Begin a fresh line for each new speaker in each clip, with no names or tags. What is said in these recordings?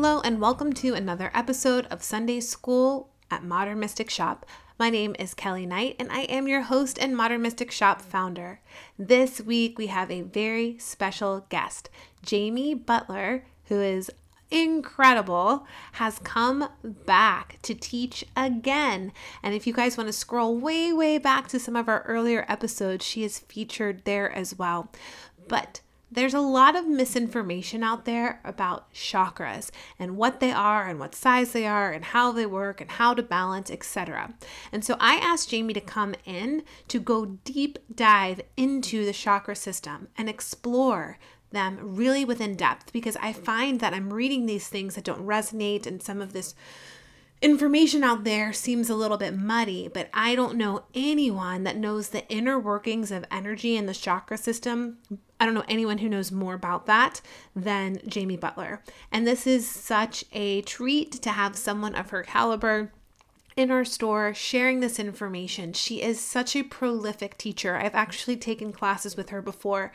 Hello, and welcome to another episode of Sunday School at Modern Mystic Shop. My name is Kelly Knight, and I am your host and Modern Mystic Shop founder. This week, we have a very special guest. Jamie Butler, who is incredible, has come back to teach again. And if you guys want to scroll way, way back to some of our earlier episodes, she is featured there as well. But there's a lot of misinformation out there about chakras and what they are and what size they are and how they work and how to balance, etc. And so I asked Jamie to come in to go deep dive into the chakra system and explore them really within depth because I find that I'm reading these things that don't resonate and some of this information out there seems a little bit muddy, but I don't know anyone that knows the inner workings of energy in the chakra system. I don't know anyone who knows more about that than Jamie Butler. And this is such a treat to have someone of her caliber in our store sharing this information. She is such a prolific teacher. I've actually taken classes with her before,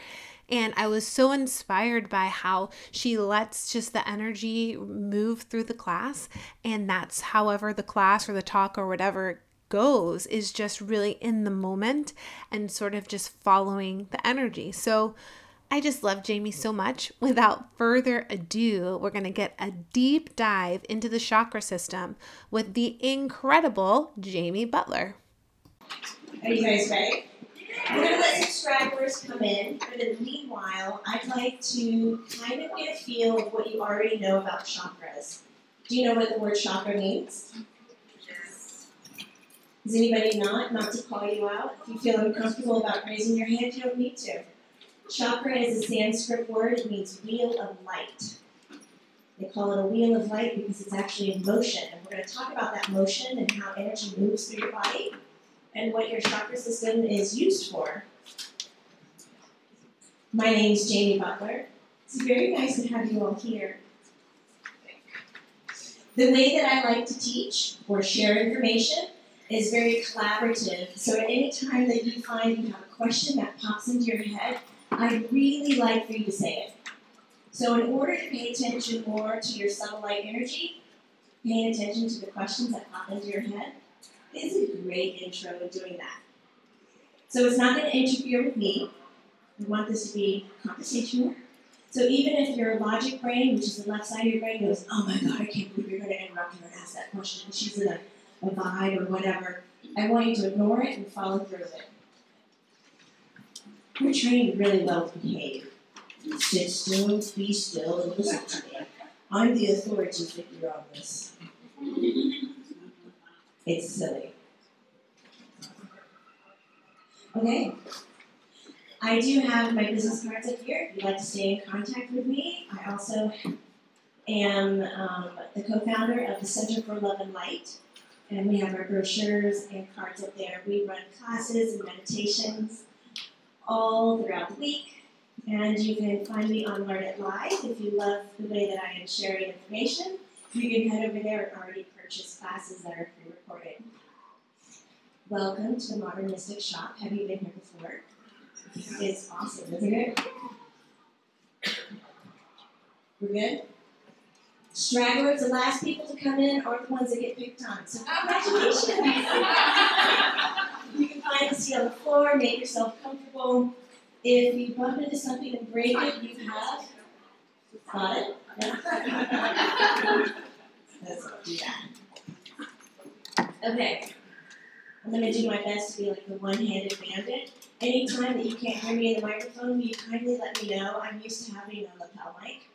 and I was so inspired by how she lets just the energy move through the class. And that's however the class or the talk or whatever goes is just really in the moment and sort of just following the energy. So I just love Jamie so much. Without further ado, we're going to get a deep dive into the chakra system with the incredible Jamie Butler.
Are you guys ready? We're going to let subscribers come in, but in the meanwhile, I'd like to kind of get a feel of what you already know about chakras. Do you know what the word chakra means? Yes. Does anybody not? Not to call you out? If you feel uncomfortable about raising your hand, you don't need to. Chakra is a Sanskrit word, it means wheel of light. They call it a wheel of light because it's actually in motion. And we're going to talk about that motion and how energy moves through your body and what your chakra system is used for. My name is Jamie Butler. It's very nice to have you all here. The way that I like to teach or share information is very collaborative. So at any time that you find you have a question that pops into your head, I'd really like for you to say it. So in order to pay attention more to your subtle light energy, pay attention to the questions that pop into your head, is a great intro in doing that. So it's not going to interfere with me. We want this to be conversational. So even if your logic brain, which is the left side of your brain, goes, oh my god, I can't believe you're going to interrupt her and ask that question, she's in a, a vibe or whatever, I want you to ignore it and follow through with it. We're trained really well to behave. Sit still, be still, and listen to me. I'm the authority figure on this. It's silly. Okay. I do have my business cards up here. If you'd like to stay in contact with me, I also am um, the co-founder of the Center for Love and Light, and we have our brochures and cards up there. We run classes and meditations all throughout the week, and you can find me on Learn It Live if you love the way that I am sharing information. You can head over there and already purchase classes that are Welcome to the Modern Mystic Shop. Have you been here before? It's awesome, isn't it? We're good? Stragglers, the last people to come in, are the ones that get picked on. So congratulations! you can find a seat on the floor, make yourself comfortable. If you bump into something and break it, you have got it. Let's do that. Okay. I'm going to do my best to be like the one-handed bandit. Anytime that you can't hear me in the microphone, will you kindly let me know? I'm used to having a lapel mic.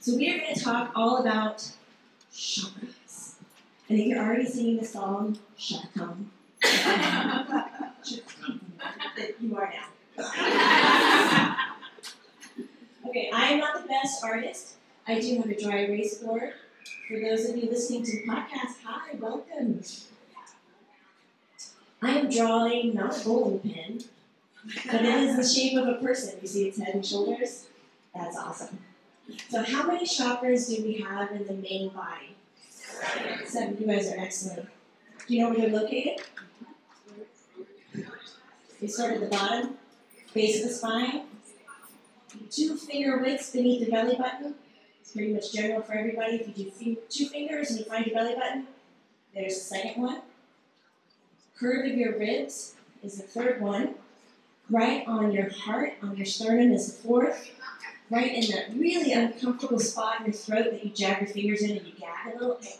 So we are going to talk all about chakras. And if you're already singing the song, Chaka Khan, you are now. okay, I am not the best artist. I do have a dry erase board. For those of you listening to the podcast, hi, welcome. I am drawing not a bowling pin, but it is the shape of a person. You see its head and shoulders? That's awesome. So, how many chakras do we have in the main body? Seven. You guys are excellent. Do you know where they're located? They start at the bottom, base of the spine, two finger widths beneath the belly button, pretty much general for everybody. If you do two fingers and you find your belly button, there's the second one. Curve of your ribs is the third one. Right on your heart, on your sternum is the fourth. Right in that really uncomfortable spot in your throat that you jab your fingers in and you gag a little. bit.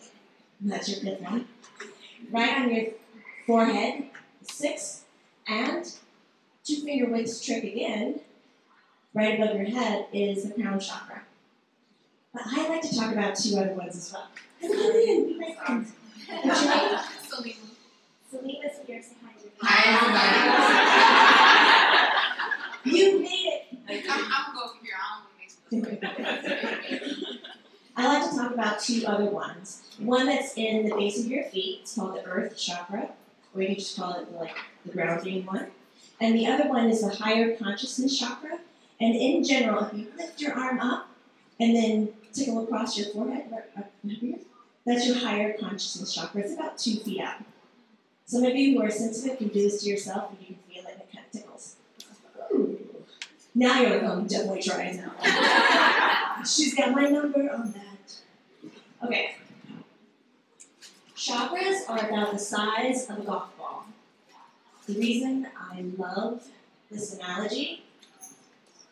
That's your fifth one. Right on your forehead, six. And two finger widths trick again, right above your head, is the crown chakra. But I like to talk about two other ones as well. Come in, be my friends. What's your name?
Selena.
Here. Say hi to
Hi,
You made it.
everybody. I'm, I'm gonna go from here. I don't want to make
I like to talk about two other ones. One that's in the base of your feet. It's called the Earth Chakra, or you can just call it like the grounding one. And the other one is the Higher Consciousness Chakra. And in general, if you lift your arm up and then tickle across your forehead, that's your Higher Consciousness Chakra. It's about two feet up. Some of you who are sensitive can do this to yourself, and you can feel it, and it kind of tickles. Ooh. Now you're like, oh, I'm definitely trying one. She's got my number on that. Okay. Chakras are about the size of a golf ball. The reason I love this analogy,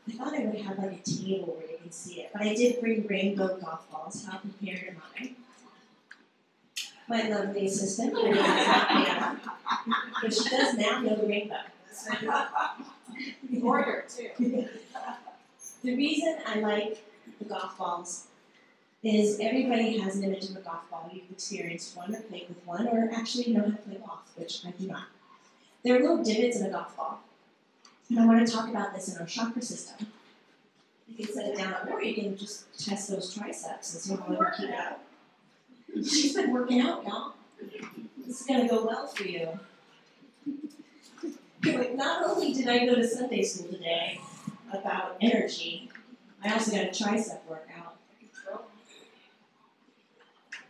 I thought I would have like a table where you can see it, but I did bring rainbow golf balls. How compared to mine? My lovely assistant, her name is Anna, but she does now know the rainbow.
Order too.
The reason I like the golf balls is everybody has an image of a golf ball. You've experienced one or played with one, or actually know how to play golf, which I do not. There are little divots in a golf ball. And I want to talk about this in our chakra system. You can set it down, or you can just test those triceps and see how it. She's been working out, y'all. This is going to go well for you. Like, not only did I go to Sunday school today about energy, I also got a tricep workout.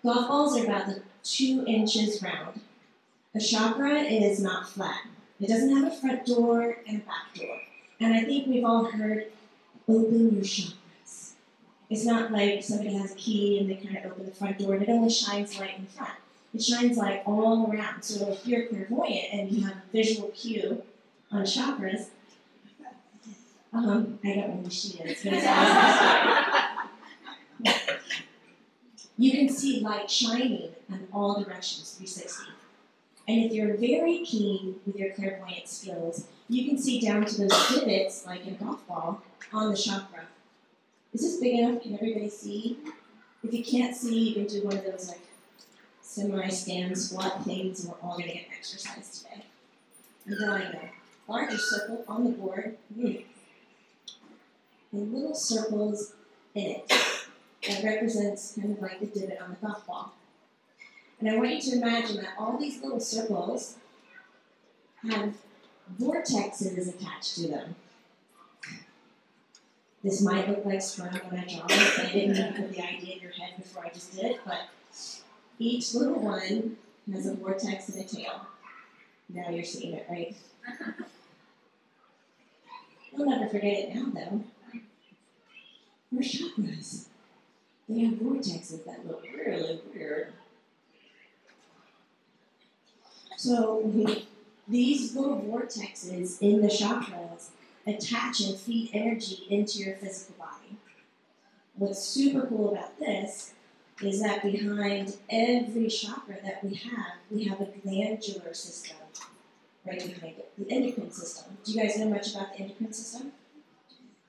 Golf balls are about two inches round. A chakra is not flat. It doesn't have a front door and a back door. And I think we've all heard open your chakras. It's not like somebody has a key and they kind of open the front door and it only shines light in front. It shines light all around. So if you're clairvoyant and you have a visual cue on chakras, um, I don't know who she is, you can see light shining in all directions, 360. And if you're very keen with your clairvoyant skills, you can see down to those divots, like in a golf ball, on the chakra. Is this big enough? Can everybody see? If you can't see, you can do one of those like semi-stand squat things, and we're all gonna get exercise today. I'm drawing a larger circle on the board, mm. and little circles in it that represents kind of like the divot on the golf ball. And I want you to imagine that all these little circles have vortexes attached to them. This might look like sperm when I draw it, I didn't put the idea in your head before I just did it, but each little one has a vortex and a tail. Now you're seeing it, right? You'll never forget it now, though. We're chakras. They have vortexes that look really weird. So these little vortexes in the chakras attach and feed energy into your physical body. What's super cool about this is that behind every chakra that we have, we have a glandular system right behind it, the endocrine system. Do you guys know much about the endocrine system?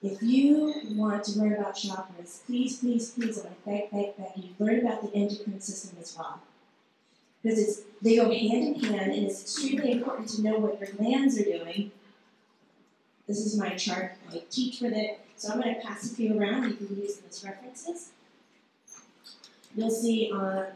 If you want to learn about chakras, please, please, please, I beg, beg, beg you, learn about the endocrine system as well. Because it's, they go hand in hand, and it's extremely important to know what your glands are doing. This is my chart. I teach with it, so I'm going to pass a few around. You can use them as references. You'll see on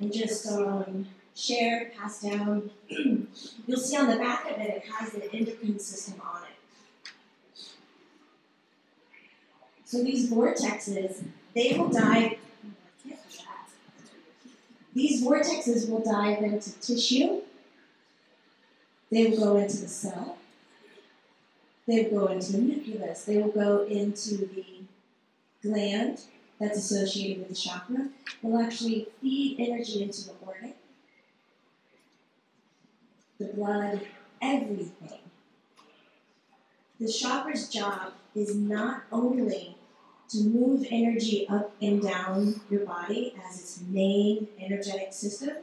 and just um, share, pass down. You'll see on the back of it, it has the endocrine system on it. So these vortexes, they will dive. These vortexes will dive into tissue. They will go into the cell. They will go into the nucleus. They will go into the gland that's associated with the chakra. They'll actually feed energy into the organ, the blood, everything. The chakra's job is not only to move energy up and down your body as its main energetic system.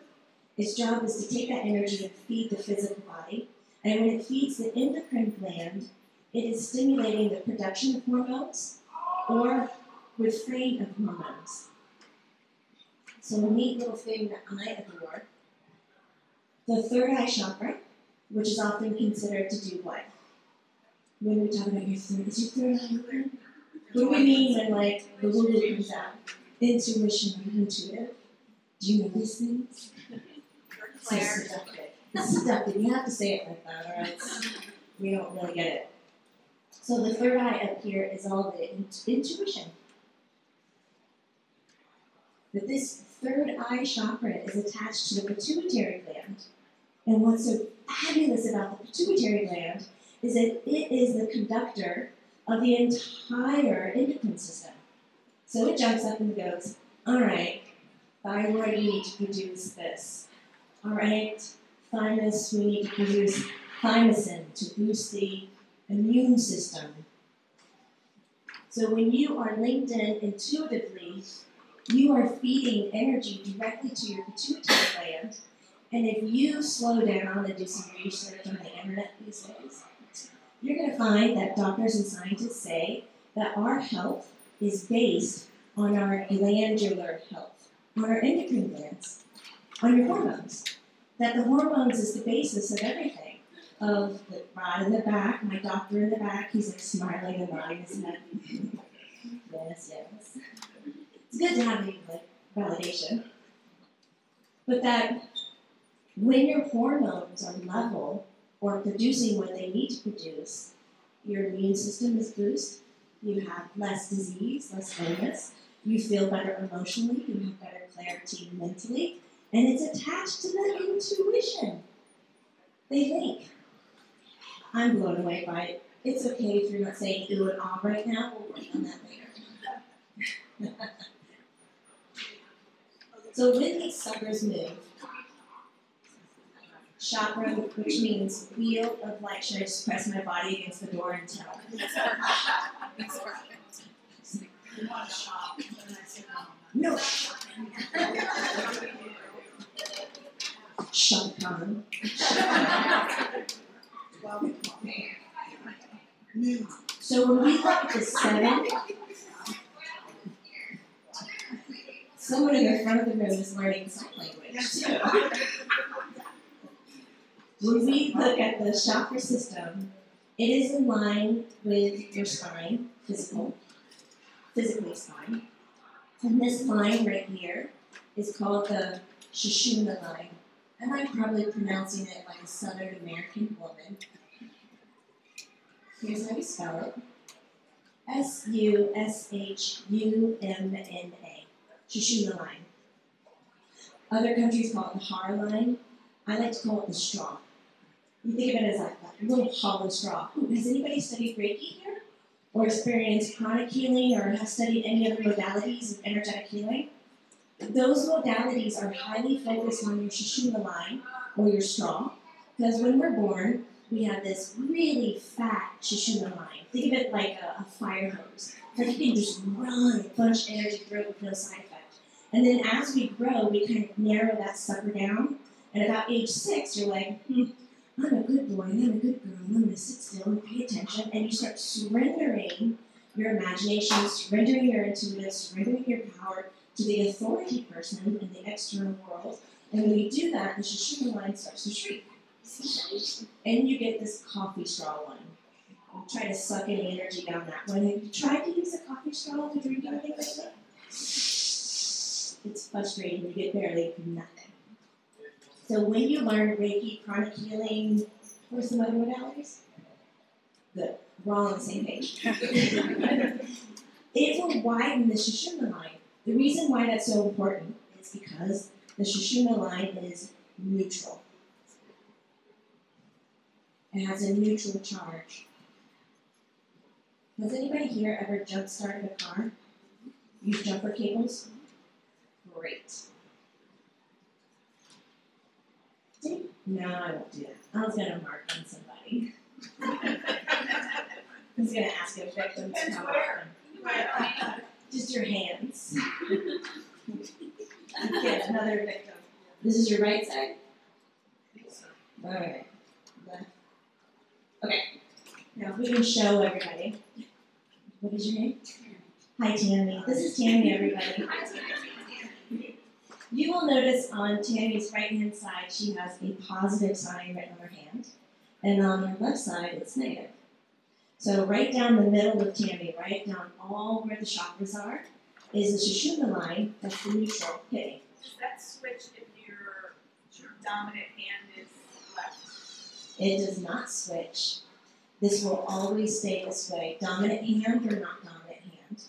Its job is to take that energy and feed the physical body. And when it feeds the endocrine gland, it is stimulating the production of hormones or refrain of hormones. So a neat little thing that I adore. The third eye chakra, which is often considered to do what? When we talk about your third, is your third eye open? What do we mean when like the woo comes out? Intuition, intuitive. Do you know these things? So seductive. It's seductive. You have to say it like that, or else we don't really get it. So the third eye up here is all the in- intuition. But this third eye chakra is attached to the pituitary gland. And what's so fabulous about the pituitary gland is that it is the conductor of the entire endocrine system. So it jumps up and goes, all right, thyroid, you need to produce this. All right, thymus, we need to produce thymosin to boost the immune system. So when you are linked in intuitively, you are feeding energy directly to your pituitary gland. And if you slow down and do some research on the internet these days, you're going to find that doctors and scientists say that our health is based on our glandular health, on our endocrine glands, on your hormones. That the hormones is the basis of everything. Of the rod in the back, my doctor in the back, he's like smiling and nodding his head. yes, yes. It's good to have like validation. But that when your hormones are level or producing what they need to produce, your immune system is boosted, you have less disease, less illness, you feel better emotionally, you have better clarity mentally, and it's attached to the intuition. They think. I'm blown away by it. It's okay if you're not saying ooh and ah right now, we'll work on that later. so when these suckers move, chakra, which means wheel of light. Should I just press my body against the door and tell?
That's perfect. You want to shop, and I said,
No. Shut down. So when we look to the seven, someone in the front of the room is learning sign language too. When we look at the chakra system, it is in line with your spine, physical, physically spine. And this line right here is called the Shushumna line. And I'm probably pronouncing it like a Southern American woman. Here's how you spell it S U S H U M N A. Shushumna line. Other countries call it the Har line. I like to call it the straw. You think of it as like a little hollow straw. Ooh, has anybody studied Reiki here? Or experienced pranic healing or have studied any other modalities of energetic healing? Those modalities are highly focused on your Shushumna line or your straw. Because when we're born, we have this really fat Shushumna line. Think of it like a, a fire hose. Like you can just run and punch energy through it with no side effect. And then as we grow, we kind of narrow that sucker down. And about age six, you're like, hmm, I'm a good boy, I'm a good girl, I'm going to sit still and pay attention. And you start surrendering your imagination, surrendering your intuitive, surrendering your power to the authority person in the external world. And when you do that, the Shushumna line starts to shrink. And you get this coffee straw one. You try to suck any energy down that one. Have you tried to use a coffee straw to drink anything? It's frustrating. You get barely nothing. So when you learn Reiki, pranic healing, are some other modalities? Good. We're all on the same page. it will widen the Shushumna line. The reason why that's so important is because the Shushumna line is neutral. It has a neutral charge. Has anybody here ever jump started a car? Use jumper cables? Great. See? No, I won't do that. I was gonna mark on somebody. I was gonna ask a victim to come up. Just your hands. Get another victim. This is your right side? Alright. Left. Okay. Now we can show everybody. What is your name? Hi Tammy. This is Tammy, everybody. You will notice on Tammy's right hand side she has a positive sign written on her hand, and on her left side it's negative. So right down the middle of Tammy, right down all where the chakras are, is the Sushumna line, that's the neutral hitting.
Does that switch if your, your dominant hand is left?
It does not switch. This will always stay this way, dominant hand or not dominant hand.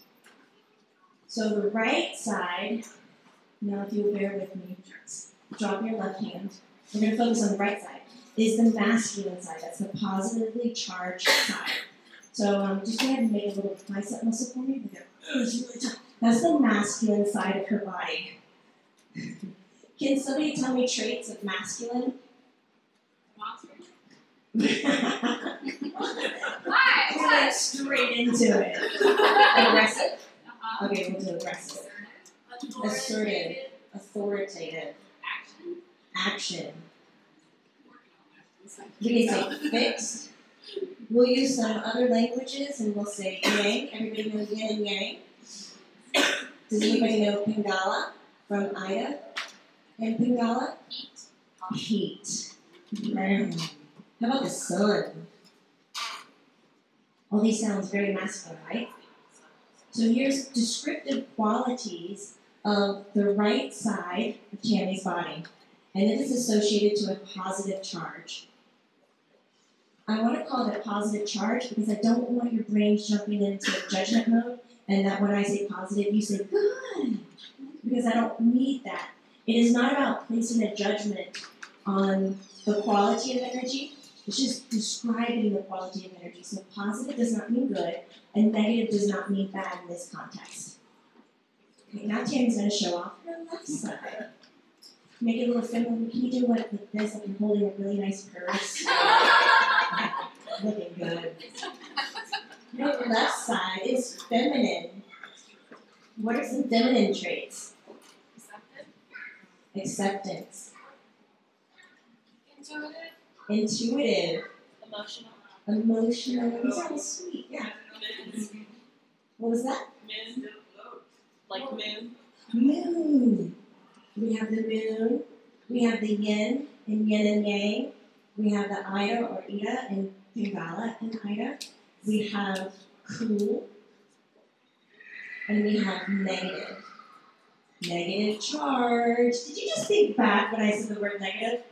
So the right side, now if you'll bear with me, drop your left hand. We're going to focus on the right side. Is the masculine side. That's the positively charged side. So um, just go ahead and make a little bicep muscle for me. It's really tough. That's the masculine side of her body. Can somebody tell me traits of masculine? Why? Straight into it. Aggressive? Okay, we'll do aggressive. Assertive. Authoritative.
Action.
We can say fixed. We'll use some other languages and we'll say yang. Everybody knows yin and yang. Does anybody know Pingala from Ida? And Pingala? Heat. Heat. How about the sun? All these sounds very masculine, right? So here's descriptive qualities of the right side of Tammy's body, and it is associated to a positive charge. I want to call it a positive charge because I don't want your brain jumping into judgment mode, and that when I say positive, you say good, because I don't need that. It is not about placing a judgment on the quality of energy. It's just describing the quality of energy. So positive does not mean good, and negative does not mean bad in this context. Okay, now Tammy's going to show off her left side. Make it a little feminine. Can you do what with this? Like you're holding a really nice purse. Looking good. Your left side is feminine. What are some feminine traits? Acceptance,
Intuitive.
intuitive,
Emotional.
emotional. These are all sweet. Yeah. What was that?
Moon. Like moon.
Moon. We have the moon. We have the yin and yin and yang. We have the Ida or Ida and Pingala and Ida. We have cool. And we have negative. Negative charge. Did you just think back when I said the word negative?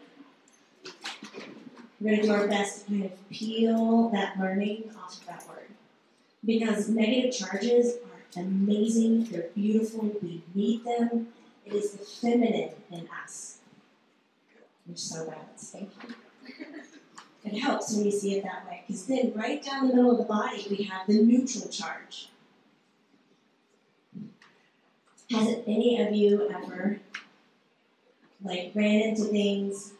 We're going to do our best to kind of peel that learning off of that word. Because negative charges are amazing, they're beautiful, we need them. It is the feminine in us. You're so balanced, thank you. It helps when you see it that way, because then right down the middle of the body we have the neutral charge. Has any of you ever like ran into things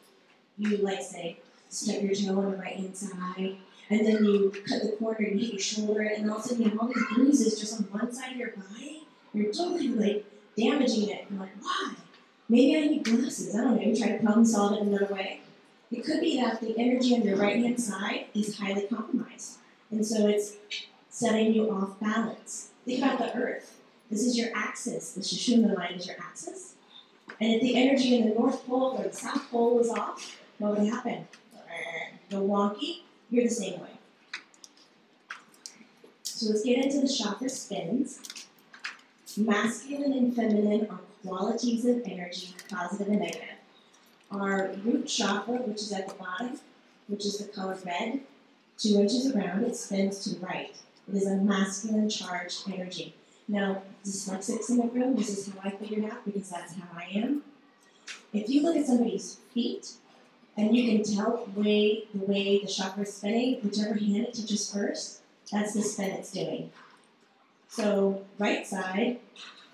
you like say stuck your toe on the right hand side and then you cut the corner and you hit your shoulder and all of a sudden you have all these bruises just on one side of your body? You're totally like damaging it. You're like, why? Maybe I need glasses. I don't know. You try to problem solve it another way. It could be that the energy on your right hand side is highly compromised. And so it's setting you off balance. Think about the earth. This is your axis. The Sushumna line is your axis. And if the energy in the North Pole or the South Pole was off, what would happen? Wonky. You're the same way. So let's get into the chakra spins. Masculine and feminine are qualities of energy, positive and negative. Our root chakra, which is at the bottom, which is the color red, two inches around, it spins to right. It is a masculine charged energy. Now, dyslexics in the room, this is how I figured out because that's how I am. If you look at somebody's feet, and you can tell the way the way the chakra is spinning, whichever hand it touches first, That's the spin it's doing. So right side,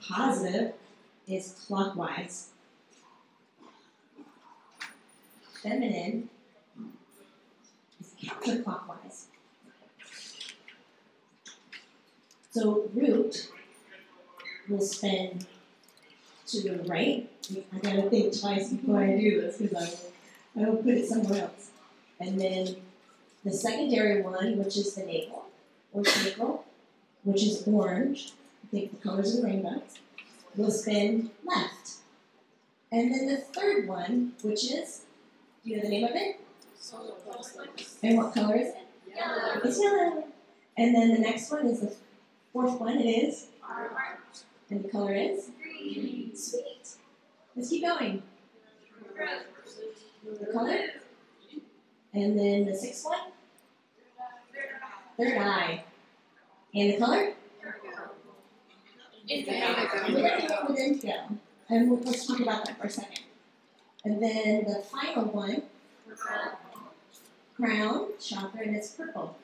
positive, is clockwise. Feminine is counterclockwise. So root will spin to the right. I gotta think twice before I do this because I will, I will put it somewhere else. And then the secondary one, which is the navel or sacral, which is orange. I think the colors of the rainbow. Will spin left. And then the third one, which is, do you know the name of it? And what color is it?
Yellow.
It's yellow. And then the next one is the fourth one. It is, and the color is
Green.
sweet. Let's keep going. The color, and then the sixth one, third eye, and the color. Indigo with indigo. And we'll, let's talk about that for a second. And then the final one, crown chakra, and it's purple.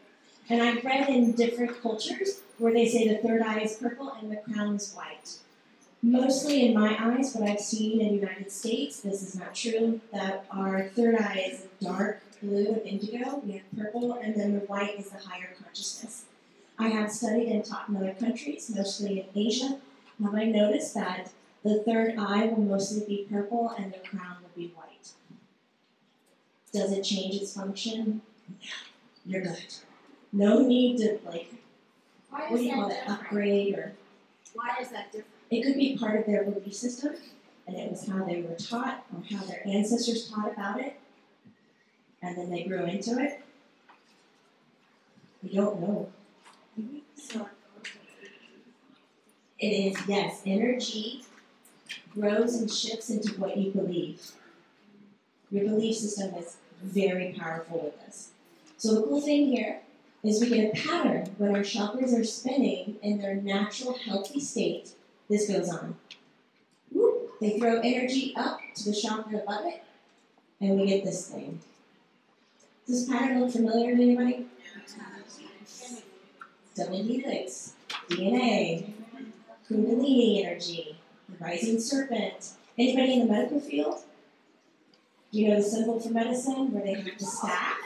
And I've read in different cultures where they say the third eye is purple and the crown is white. Mostly in my eyes, what I've seen in the United States, this is not true, that our third eye is dark blue and indigo, we have purple, and then the white is the higher consciousness. I have studied and taught in other countries, mostly in Asia. Have I noticed that the third eye will mostly be purple and the crown will be white? Does it change its function? No. You're good. No need to like
Why
what do
is
you call
that
it,
different?
upgrade or
Why is that different?
It could be part of their belief system and it was how they were taught or how their ancestors taught about it and then they grew into it. We don't know. It is, yes, energy grows and shifts into what you believe. Your belief system is very powerful with this. So the cool thing here is we get a pattern when our chakras are spinning in their natural healthy state. This goes on. They throw energy up to the chakra above it, and we get this thing. Does this pattern look familiar to anybody? Double helix, DNA, Kundalini energy, the rising serpent. Anybody in the medical field? Do you know the symbol for medicine where they have the staff,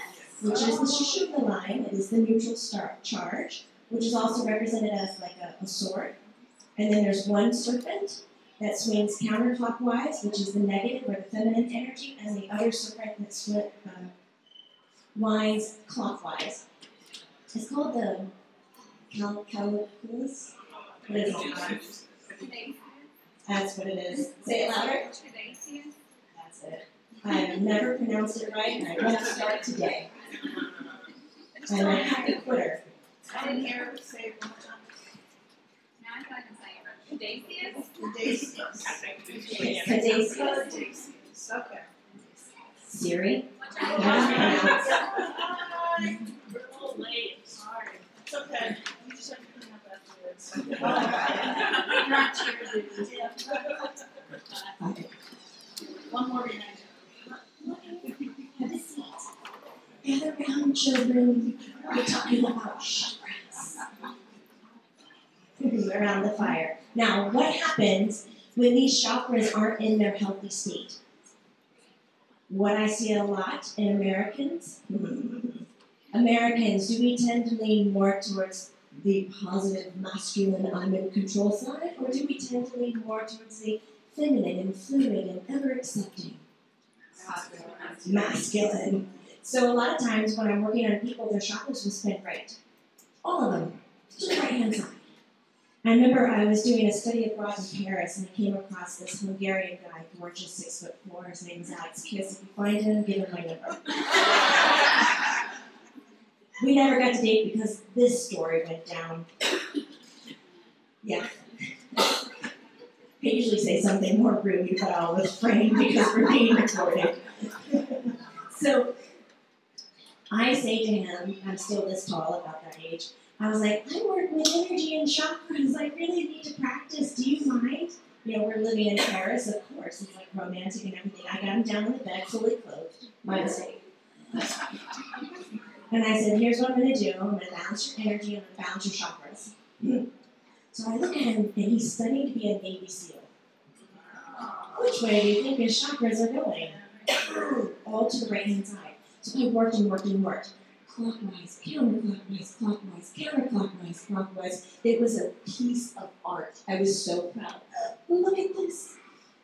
which is the Sushumna line, it is the neutral star charge, which is also represented as like a, a sword. And then there's one serpent that swings counterclockwise, which is the negative or the feminine energy, and the other serpent that swings uh, winds clockwise. It's called the cal- calculus. What is it? That's what it is. Say it louder. That's it. I have never pronounced it right, and I'm going to start today. I'm a happy quitter.
I didn't hear say one time.
Now I feel like I'm
Caduceus?
Caduceus.
Okay.
Siri.
We're a little late, sorry. It's okay. You just have to clean up afterwards. Not cheerleaders. One more
seat. Gather round, children. We're talking about. Around the fire. Now, what happens when these chakras aren't in their healthy state? What I see a lot in Americans, Americans, do we tend to lean more towards the positive, masculine, I'm in control side, or do we tend to lean more towards the feminine and fluid and ever accepting? masculine. So a lot of times when I'm working on people, their chakras will spin right. All of them. To the right hand side. I remember I was doing a study abroad in Paris and I came across this Hungarian guy, gorgeous, six foot four. His name name's Alex Kiss. If you find him, give him my number. we never got to date because this story went down. Yeah. I usually say something more rude, but I'll refrain because we're being recorded. so I say to him, I'm still this tall, about that age. I was like, I work with energy and chakras. I really need to practice. Do you mind? You know, we're living in Paris, of course. It's like romantic and everything. I got him down on the bed, fully clothed. My mistake. And I said, here's what I'm going to do. I'm going to balance your energy. I'm going to balance your chakras. So I look at him, and he's studying to be a Navy SEAL. Which way do you think his chakras are going? All to the right hand side. So I worked and worked and worked. Clockwise, counterclockwise, clockwise, counterclockwise, clockwise. It was a piece of art. I was so proud. Look at this.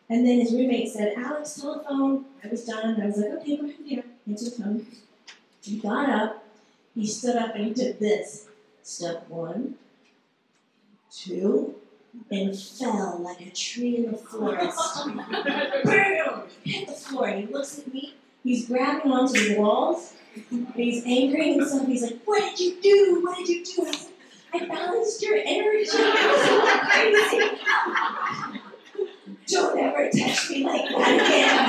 And then his roommate said, Alex, telephone. I was done. I was like, okay, ahead, here. Answer phone. He got up, he stood up, and he did this. Step one, two, and fell like a tree in the forest. Bam! Hit the floor, and he looks at me. He's grabbing onto the walls. And he's angry and stuff. He's like, What did you do? What did you do? I I balanced your energy. It was crazy. Don't ever touch me like that again.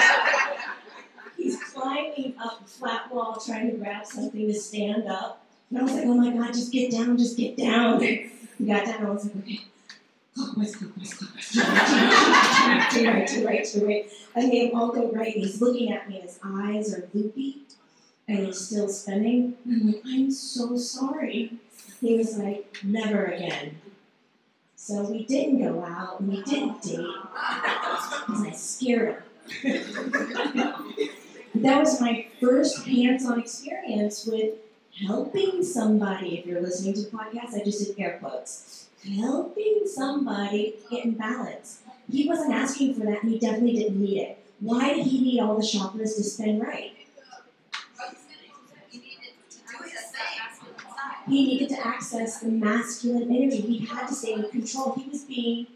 He's climbing up flat wall trying to grab something to stand up. And I was like, oh my god, just get down, just get down. He got down, I was like, okay. Clockwise, clockwise. To right, to right, to right, to right. I made all go right. And he's looking at me, his eyes are loopy, and he's still spinning. And I'm like, I'm so sorry. He was like, never again. So we didn't go out and we didn't date because I scared him. that was my first hands-on experience with helping somebody. If you're listening to the podcast, I just did air quotes. Helping somebody get in balance. He wasn't asking for that, and he definitely didn't need it. Why did he need all the chakras to spin right? He needed to access the masculine energy. He had to stay in control. He was being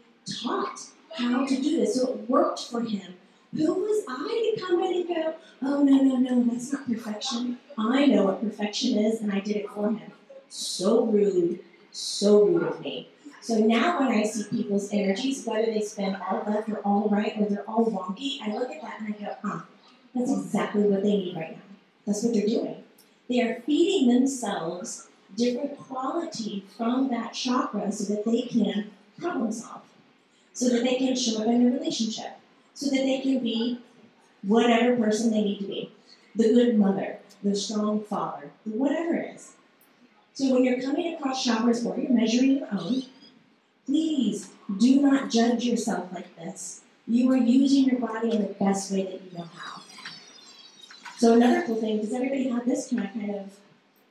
taught how to do this, so it worked for him. Who was I to come in and go, oh, no, no, no, that's not perfection. I know what perfection is, and I did it for him. So rude, so rude of me. So now when I see people's energies, whether they spin all left or all right or they're all wonky, I look at that and I go, huh, that's exactly what they need right now. That's what they're doing. They are feeding themselves different quality from that chakra so that they can problem solve, so that they can show up in a relationship, so that they can be whatever person they need to be the good mother, the strong father, whatever it is. So when you're coming across chakras or you're measuring your own, please do not judge yourself like this. You are using your body in the best way that you know how. So another cool thing, does everybody have this? Can I kind of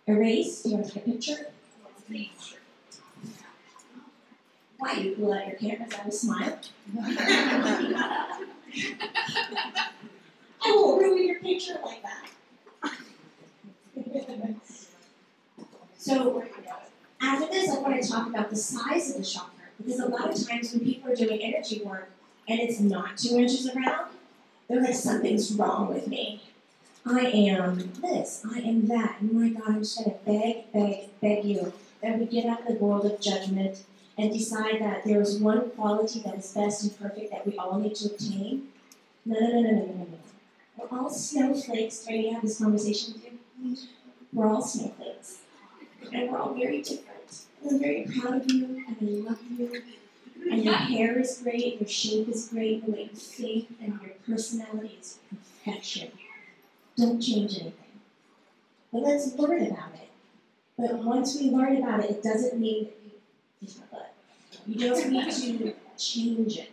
erase? Do you want to take a picture? Why you pull out your cameras? I will smile. I won't ruin your picture like that. so, after this, I want to talk about the size of the chakra because a lot of times when people are doing energy work and it's not two inches around, they're like, something's wrong with me. I am this, I am that. And my God, I'm just going to beg, beg, beg you that we get out of the world of judgment and decide that there is one quality that is best and perfect that we all need to obtain. No, no, no, no, no, no, no. We're all snowflakes. Ready to have this conversation with you? We're all snowflakes. And we're all very different. And I'm very proud of you, and I love you. And your hair is great, your shape is great, the way you think, and your personality is perfection. Don't change anything. But let's learn about it. But once we learn about it, it doesn't mean that you, it's. You don't need to change it.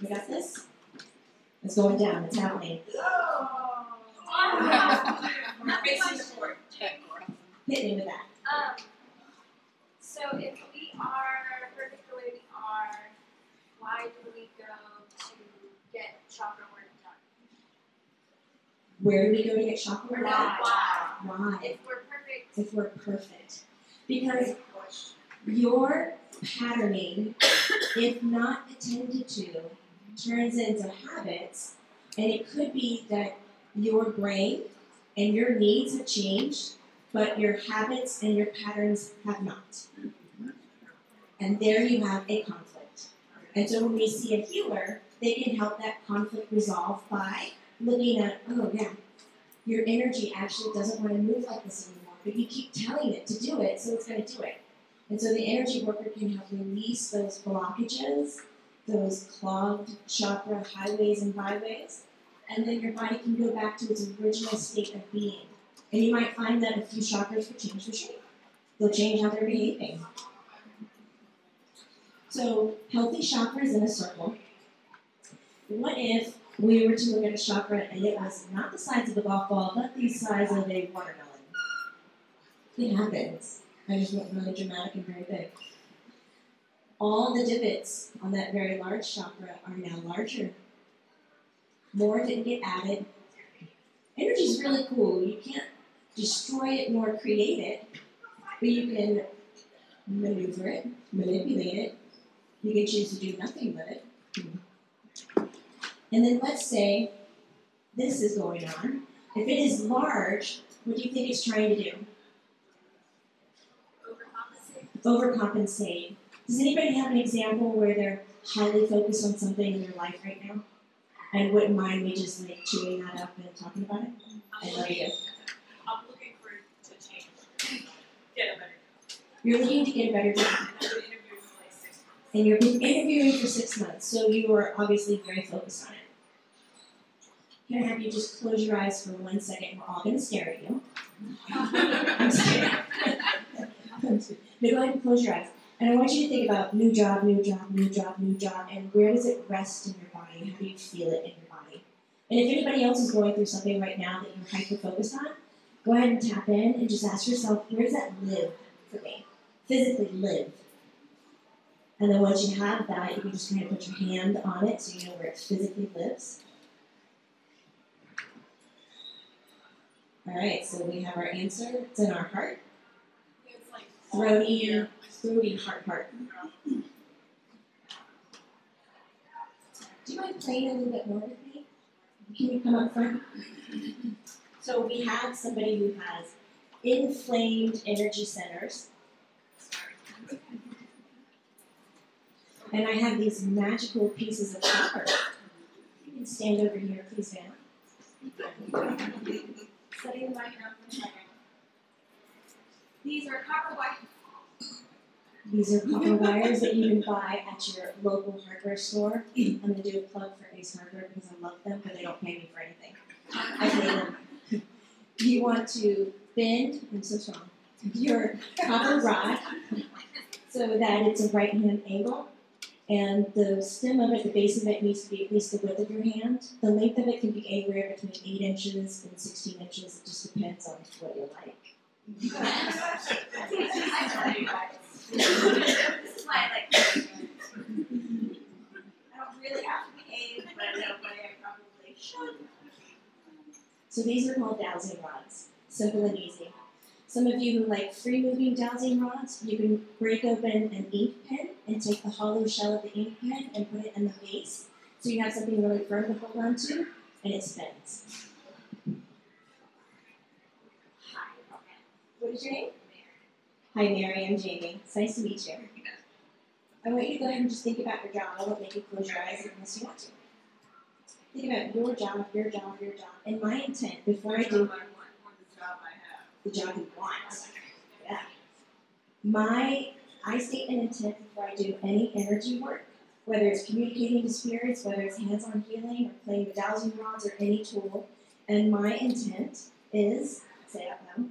You got this? It's going down, it's happening. Oh hit me with that.
So if we are perfect the way we are, why do we go to get chakra work done?
Where do we go to get chakra
Or
work?
not why?
Why?
If we're perfect,
If we're perfect. Because your patterning, if not attended to, turns into habits, and it could be that your brain and your needs have changed, but your habits and your patterns have not. And there you have a conflict. And so when we see a healer, they can help that conflict resolve by looking at, oh yeah, your energy actually doesn't want to move like this anymore, but you keep telling it to do it, so it's going to do it. And so the energy worker can help release those blockages, those clogged chakra highways and byways, and then your body can go back to its original state of being. And you might find that a few chakras will change the shape. They'll change how they're behaving. So, healthy chakras in a circle. What if we were to look at a chakra and it was not the size of a golf ball, but the size of a watermelon? It happens. I just went really dramatic and very big. All the divots on that very large chakra are now larger. More didn't get added. Energy is really cool. You can't destroy it nor create it, but you can maneuver it, manipulate it. You can choose to do nothing with it. And then let's say this is going on. If it is large, what do you think it's trying to do?
Overcompensate.
Overcompensate. Does anybody have an example where they're highly focused on something in their life right now? And wouldn't mind me just like chewing that up and talking about it? I love you.
I'm looking for to change.
You're looking to get a better job. And you're been interviewing for six months, so you are obviously very focused on it. Can I have you just close your eyes for one second? We're all going to stare at you. No, go ahead and close your eyes. And I want you to think about new job, new job, new job, new job, and where does it rest in your body? How do you feel it in your body? And if anybody else is going through something right now that you're hyper focused on, go ahead and tap in and just ask yourself, where does that live for me? Physically live. And then once you have that, you can just kind of put your hand on it so you know where it physically lives. All right, so we have our answer. It's in our heart.
It's like
Throaty, throaty heart heart. Do you mind playing a little bit more with me? Can you come up front? So we have somebody who has inflamed energy centers. And I have these magical pieces of copper. You can stand over here, please, ma'am.
Setting the a second. These are copper wire.
These are copper wires that you can buy at your local hardware store. I'm going to do a plug for Ace Hardware because I love them, but they don't pay me for anything. I pay them. You want to bend, I'm so strong, your copper rod so that it's a right hand angle. And the stem of it, the base of it needs to be at least the width of your hand. The length of it can be anywhere between 8 inches and 16 inches. It just depends on what you like.
This is why I like. I don't really have
So these are called dowsing rods. Simple and easy. Some of you who like free moving dowsing rods, you can break open an ink pen and take the hollow shell of the ink pen and put it in the base. So you have something really firm to hold on to and it spins. Hi. What is your name? Hi Mary, I'm Jamie. It's nice to meet you. I want you to go ahead and just think about your job. I won't make you close your eyes unless you want to. Think about your job, your job, your job. And my intent before I do
What I want, the job I have.
the job you want. Yeah. My I state an intent before I do any energy work, whether it's communicating to spirits, whether it's hands-on healing or playing the dowsing rods or any tool. And my intent is say out loud.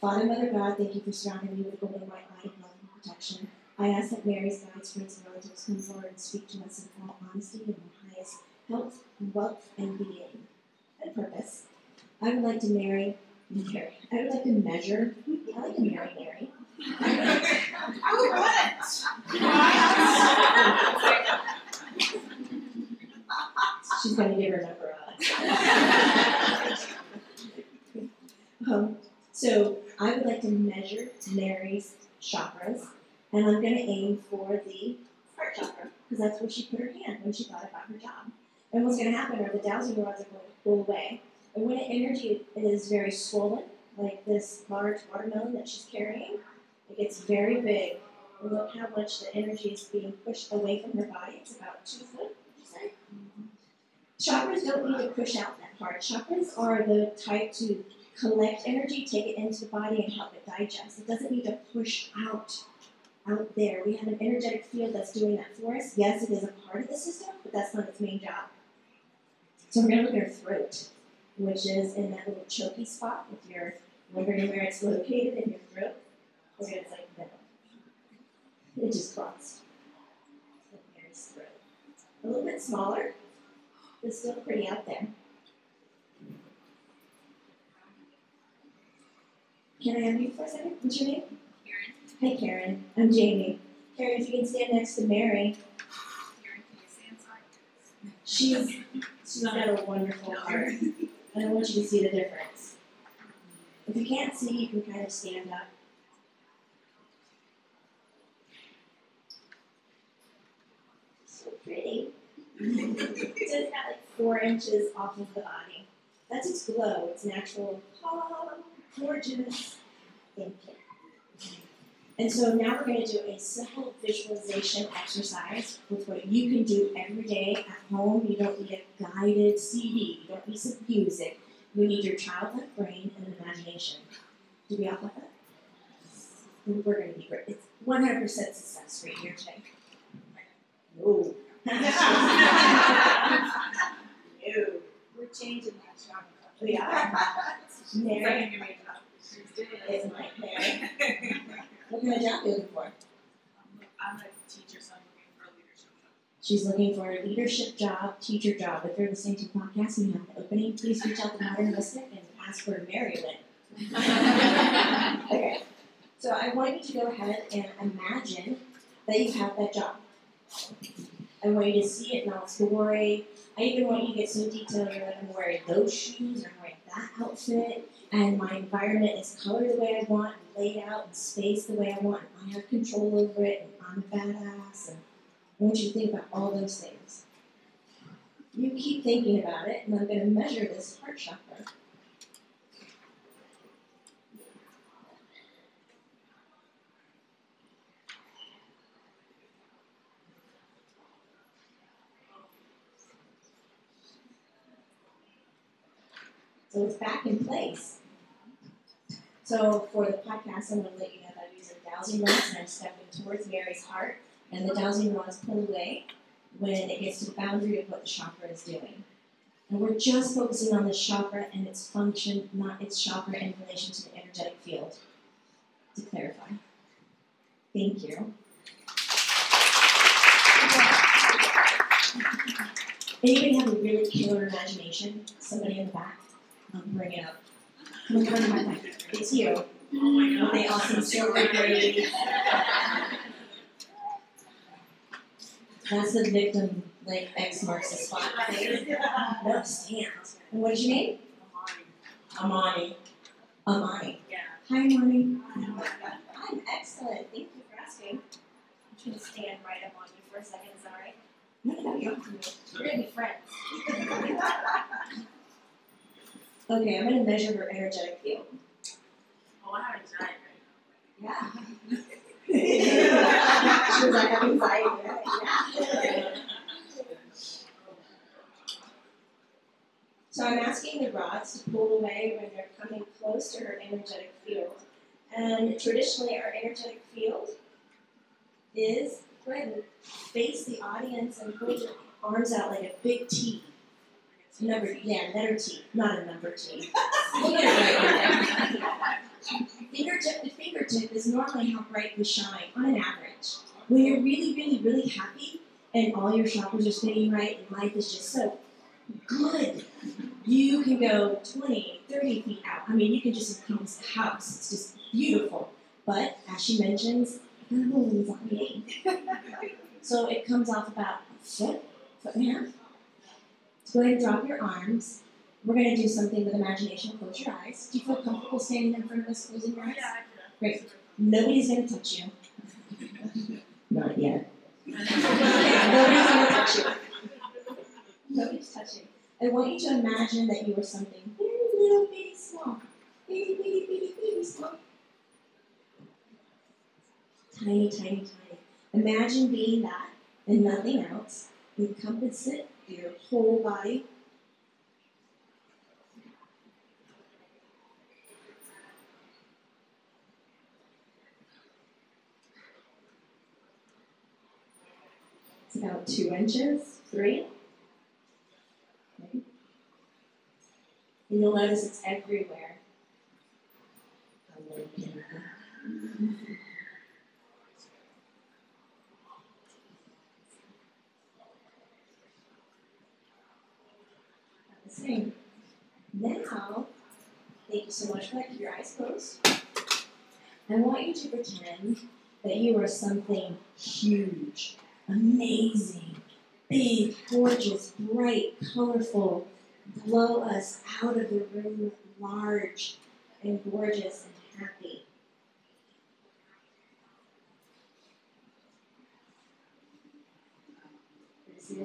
Father, Mother God, thank you for surrounding me with golden white light of love and protection. I ask that Mary's guides, friends, and relatives come forward and speak to us in all honesty and the highest health, wealth, and being and purpose. I would like to marry Mary. I would like to measure. I like to marry Mary. i She's gonna give her number out. um, so I would like to measure Mary's chakras, and I'm gonna aim for the heart chakra because that's where she put her hand when she thought about her job. And what's gonna happen are the dowsing rods are going to pull away, and when energy is very swollen, like this large watermelon that she's carrying, it gets very big. And look how much the energy is being pushed away from her body. It's about two foot, would you say? Chakras don't need to push out that hard. Chakras are the type to collect energy, take it into the body, and help it digest. It doesn't need to push out out there. We have an energetic field that's doing that for us. Yes, it is a part of the system, but that's not its main job. So we're going to look at her throat. which is in that little choky spot if you're wondering where it's located in your throat. It's like that. It just. So Mary's throat. A little bit smaller, but still pretty out there. Can I have you for a second? What's your name?
Karen.
Hi, Karen. I'm Jamie. Karen, if you can stand next to Mary.
Karen, can you stand side?
She's she's got a wonderful heart, and I want you to see the difference. If you can't see, you can kind of stand up. So pretty. so it's got like four inches off of the body. That's its glow. It's natural. Oh, gorgeous. And so now we're going to do a simple visualization exercise with what you can do every day at home. You don't need a guided CD. You don't need some music. You need your childlike brain and imagination. Do we all have that? We're going to be great. It's 100% success rate here today. No.
No. We're changing that genre.
We are. Mary,
Second give me. She's doing
it's
it.
like Mary. What kind of job are looking for?
I'm a teacher, so I'm looking for a leadership job.
She's looking for a leadership job, teacher job. If you're listening to the podcast and you have an opening, please reach out to Modern Mystic and ask for Mary Lynn. okay. So I want you to go ahead and imagine that you have that job. I want you to see it in all its glory. I even want you to get so detailed you're like, I'm wearing those shoes, I'm wearing that outfit, and my environment is colored the way I want, and laid out and spaced the way I want, and I have control over it, and I'm a badass, and I want you to think about all those things. You keep thinking about it, and I'm going to measure this heart chakra. So it's back in place. So for the podcast, I'm going to let you know that I'm using dowsing rods and I'm stepping towards Mary's heart, and the dowsing rods pull away when it gets to the boundary of what the chakra is doing. And we're just focusing on the chakra and its function, not its chakra in relation to the energetic field. To clarify. Thank you. Anybody have a really killer imagination? Somebody in the back? Bring it up. It's you.
Oh my
With the awesome silver braid. That's the victim, like X marks the spot thing. No, stand. And what is your name? Amani. Amani. Amani.
Yeah.
Hi, Amani. I'm excellent. Thank you for asking. I'm going to stand right up on you for a second. Is that all right? No, no, you don't have to. We're going to be friends. Okay, I'm going to measure her energetic field.
Oh, I have anxiety right
Yeah. she was like, I'm anxiety. Yeah. So I'm asking the rods to pull away when they're coming close to her energetic field. And traditionally, our energetic field is go ahead and face the audience and hold your arms out like a big T. Number, yeah, letter T, not a number T. Look at it right there. Fingertip to fingertip is normally how bright we shine on an average. When you're really, really, really happy and all your chakras are spinning right and life is just so good, you can go 20, 30 feet out. I mean, you can just encompass the house. It's just beautiful. But as she mentions, I got a little anxiety. so it comes off about a foot, foot and a half. So go ahead and drop your arms. We're going to do something with imagination. Close your eyes. Do you feel comfortable standing in front of us, closing your eyes?
Yeah.
Great. Nobody's going to touch you. Not yet. Nobody's going to touch you. Nobody's touching. I want you to imagine that you are something very little bitty small. Bitty, bitty, bitty, bitty small. Tiny, tiny, tiny. Imagine being that and nothing else. You encompass it your whole body. It's about two inches, three. Okay. And you'll notice it's everywhere. That. Now, thank you so much for that. Your eyes closed. I want you to pretend that you are something huge, amazing, big, gorgeous, bright, colorful, blow us out of the room large and gorgeous and happy. See the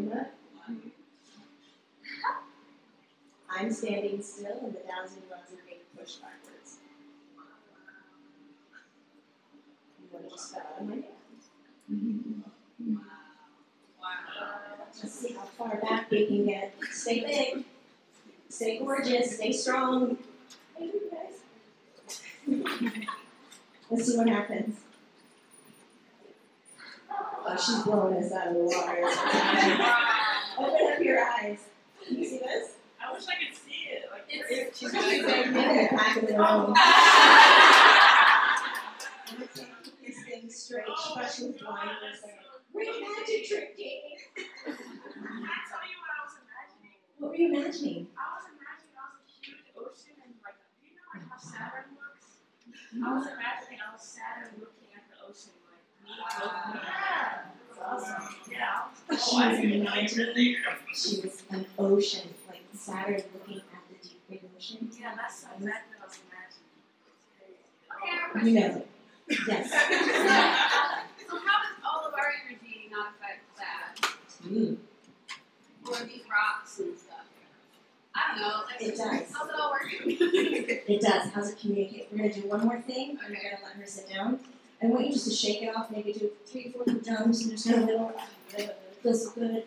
I'm standing still and the dowsing rods are being pushed backwards. Just fell my hand. Let's see how far back we can get. Stay big. Stay gorgeous. Stay strong. Let's see what happens. Oh, she's blowing us out of the water. Open up your eyes. Can you see this?
I wish I could see it. Like,
It's-
she's
Look
really
at the back of the room. I'm gonna keep this thing straight. She thought she was blind for a second. Great magic trick, Jamie.
Can I tell you what I was imagining?
What were you imagining?
I was imagining I was a huge ocean and like, do you know like how Saturn looks? I was imagining I was Saturn looking at the ocean like me looking at it. It's awesome. Yeah. Oh, I
She
Oh,
was
didn't
imagining she was an ocean, like Saturn looking at the deep ocean.
Yeah, that's exactly what I was imagining.
Okay, I
know. Yes.
So how does all of our energy not affect that?
Mm.
Or these rocks and stuff? I don't know. Like,
It does.
How's it all working?
It does. How's it communicate? We're gonna do one more thing. I'm gonna let her sit down. I want you just to shake it off, maybe do three, four jumps, and just kind of little, feels good.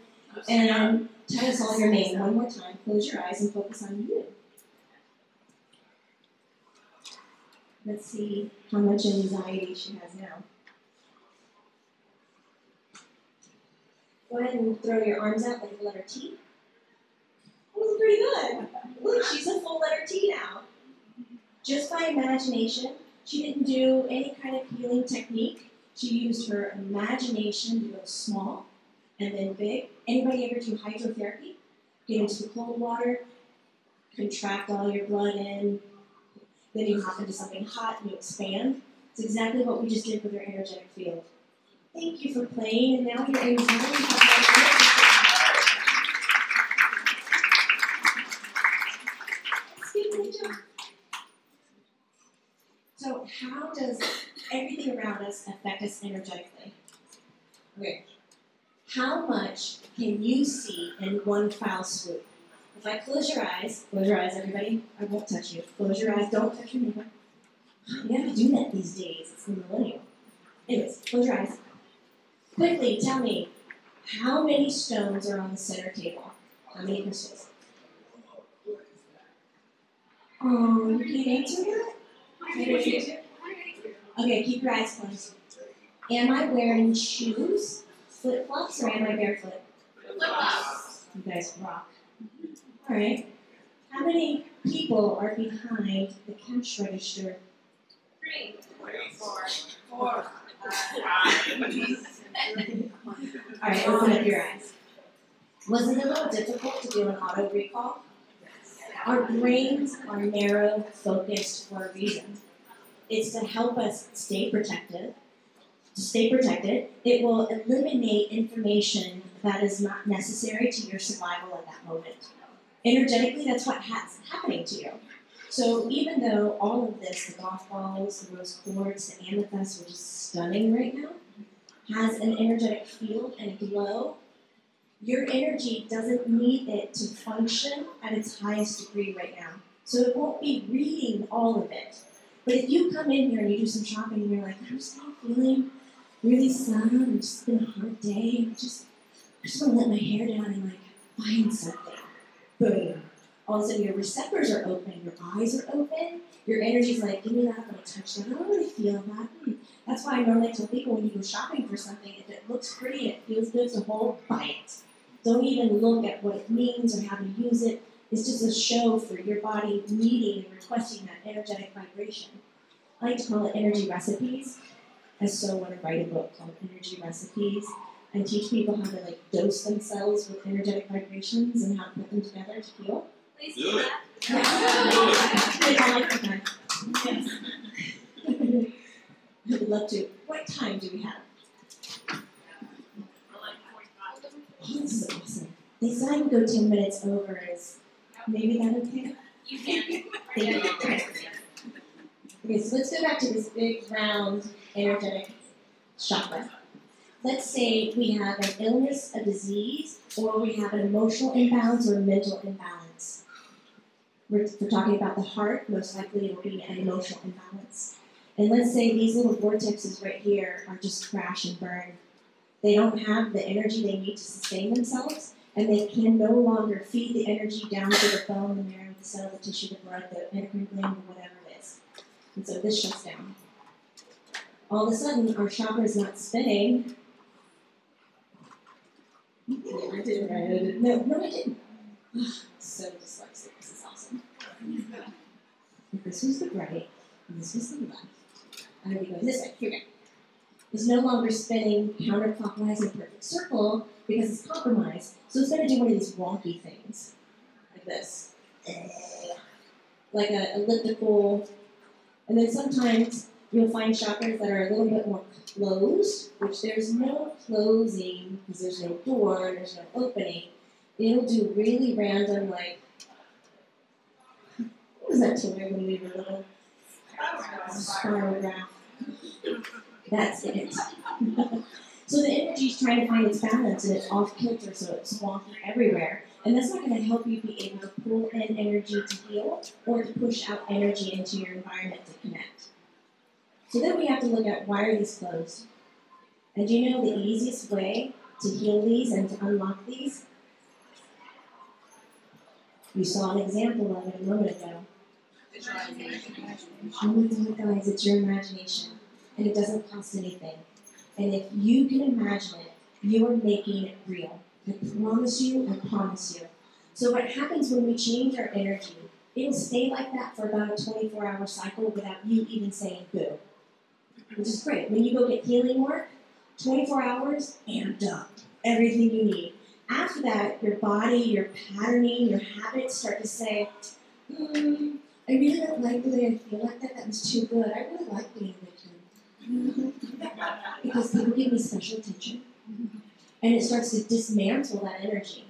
And um, tell us all your name one more time. Close your eyes and focus on you. Let's see how much anxiety she has now. Go ahead and throw your arms out like the letter T. That was pretty good. Look, she's a full letter T now. Just by imagination, she didn't do any kind of healing technique. She used her imagination to go small and then big. Anybody ever do hydrotherapy? Get into the cold water, contract all your blood in, then you hop into something hot and you expand. It's exactly what we just did with our energetic field. Thank you for playing, and now your anxiety has So, how does everything around us affect us energetically? Okay. How much can you see in one foul swoop? If I close your eyes, close your eyes, everybody. I won't touch you. Close your eyes. Don't touch your neighbor. You have to do that these days. It's the millennial. Anyways, close your eyes. Quickly, tell me, how many stones are on the center table? How many crystals? Oh, you can't answer that? Okay, keep your eyes closed. Am I wearing shoes, flip flops, or am I barefoot?
Flip-flops.
You guys rock. Alright. How many people are behind the cash register?
Three.
Four. Four.
Alright, open up your eyes. Wasn't it a little difficult to do an auto recall? Our brains are narrow focused for a reason. It's to help us stay protected. To stay protected, it will eliminate information that is not necessary to your survival at that moment. Energetically, that's what has happening to you. So even though all of this, the golf balls, the rose quartz, the amethyst, which is stunning right now, has an energetic field and glow, your energy doesn't need it to function at its highest degree right now. So it won't be reading all of it. But if you come in here and you do some shopping and you're like, I'm just not feeling really sad, it's just been a hard day, I just I just want to let my hair down and like find something. Boom. All of a sudden your receptors are open, your eyes are open, your energy's like, give me that, gonna touch that. I don't really feel that. Hmm. That's why I normally tell people when you go shopping for something, if it looks pretty it feels good to hold, buy it. Don't even look at what it means or how to use it. it. is just a show for your body needing and requesting that energetic vibration. I like to call it energy recipes. I so want to write a book called Energy Recipes and teach people how to like dose themselves with energetic vibrations and how to put them together to heal.
Please
Do it.
that.
Yeah. I like that. Yes. I would love to. What time do we have?
For like forty-five.
Oh, this is awesome. They said I would go 10 minutes over. Is maybe that okay?
You can.
Thank you. Okay. Okay, so let's go back to this big round energetic chakra. Let's say we have an illness, a disease, or we have an emotional imbalance or a mental imbalance. We're, we're talking about the heart, most likely it will be an emotional imbalance. And let's say these little vortexes right here are just crash and burn. They don't have the energy they need to sustain themselves, and they can no longer feed the energy down to the bone, the marrow, the cell, the tissue, the blood, the endocrine gland, or whatever it is. And so this shuts down. All of a sudden, our chakra is not spinning. I did right. I did. No, no, I didn't. So dyslexic. This is awesome. This was the right, and this was the left, I would be going this way. Here we go. It's no longer spinning counterclockwise in a perfect circle because it's compromised. So it's going to do one of these wonky things, like this, like a elliptical. And then sometimes you'll find chakras that are a little bit more closed, which there's no closing because there's no door, there's no opening. It'll do really random, like what was that toy when we were little? Spirograph. That's it. so the energy's trying to find its balance and it's off kilter, so it's wonky everywhere. And that's not going to help you be able to pull in energy to heal or to push out energy into your environment to connect. So then we have to look at why are these closed? And do you know the easiest way to heal these and to unlock these? You saw an example of it a moment ago. Oh my God, guys, it's your imagination. And it doesn't cost anything. And if you can imagine it, you are making it real. I promise you, I promise you. So what happens when we change our energy, it'll stay like that for about a 24 hour cycle without you even saying boo. Which is great. When you go get healing work, 24 hours, amped up. Everything you need. After that, your body, your patterning, your habits start to say, hmm, I really don't like the way I feel like that. That was too good. I really like being a victim. because people give me special attention. And it starts to dismantle that energy.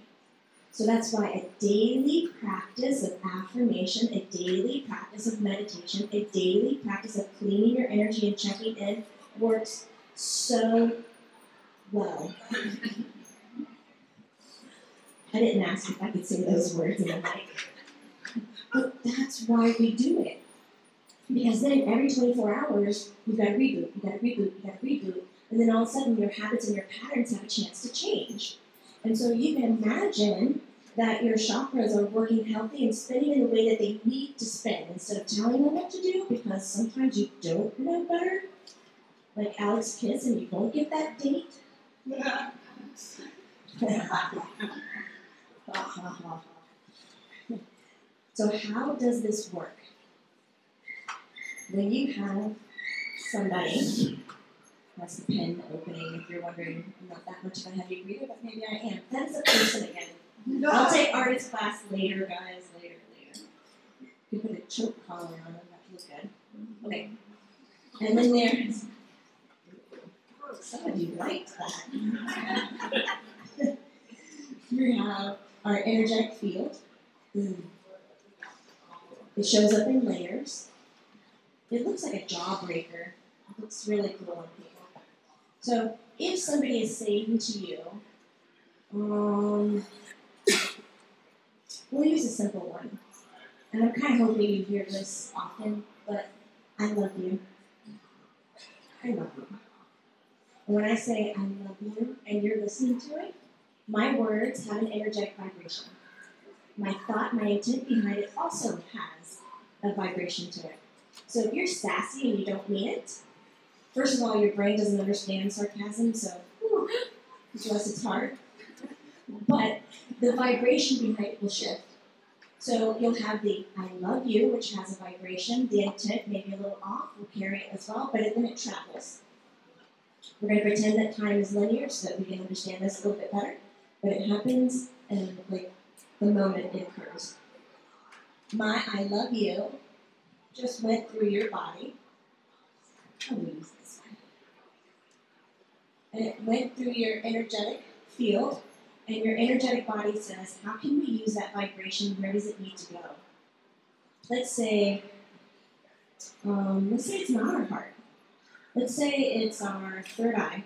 So that's why a daily practice of affirmation, a daily practice of meditation, a daily practice of cleaning your energy and checking in works so well. I didn't ask if I could say those words in the mic. But that's why we do it. Because then every 24 hours, you've got to reboot, you've got to reboot, you've got to reboot. And then all of a sudden, your habits and your patterns have a chance to change. And so you can imagine that your chakras are working healthy and spinning in the way that they need to spin instead of telling them what to do because sometimes you don't know better. Like Alex Kiss, and you won't get that date. so, how does this work? When you have somebody, that's the pen opening if you're wondering, I'm not that much of a heavy reader, but maybe I am. That's a person again. I'll take artist class later, guys, later, later. You put a choke collar on them, that feels good. Okay. And then there's somebody liked that. we have our energetic field. Mm. It shows up in layers. It looks like a jawbreaker. It looks really cool on people. So if somebody is saying to you, um, we'll use a simple one. And I'm kind of hoping you hear this often, but I love you. I love you. And when I say I love you and you're listening to it, my words have an energetic vibration. My thought, my intent behind it also has a vibration to it. So if you're sassy and you don't mean it, first of all, your brain doesn't understand sarcasm, so plus it's hard. But the vibration behind it will shift. So you'll have the I love you, which has a vibration. The intent may be a little off, will carry it as well, but then it travels. We're going to pretend that time is linear so that we can understand this a little bit better. But it happens in like the moment it occurs. My I love you just went through your body going to use this one. And it went through your energetic field, and your energetic body says, How can we use that vibration? Where does it need to go? Let's say, um, let's say it's not our heart. Let's say it's our third eye,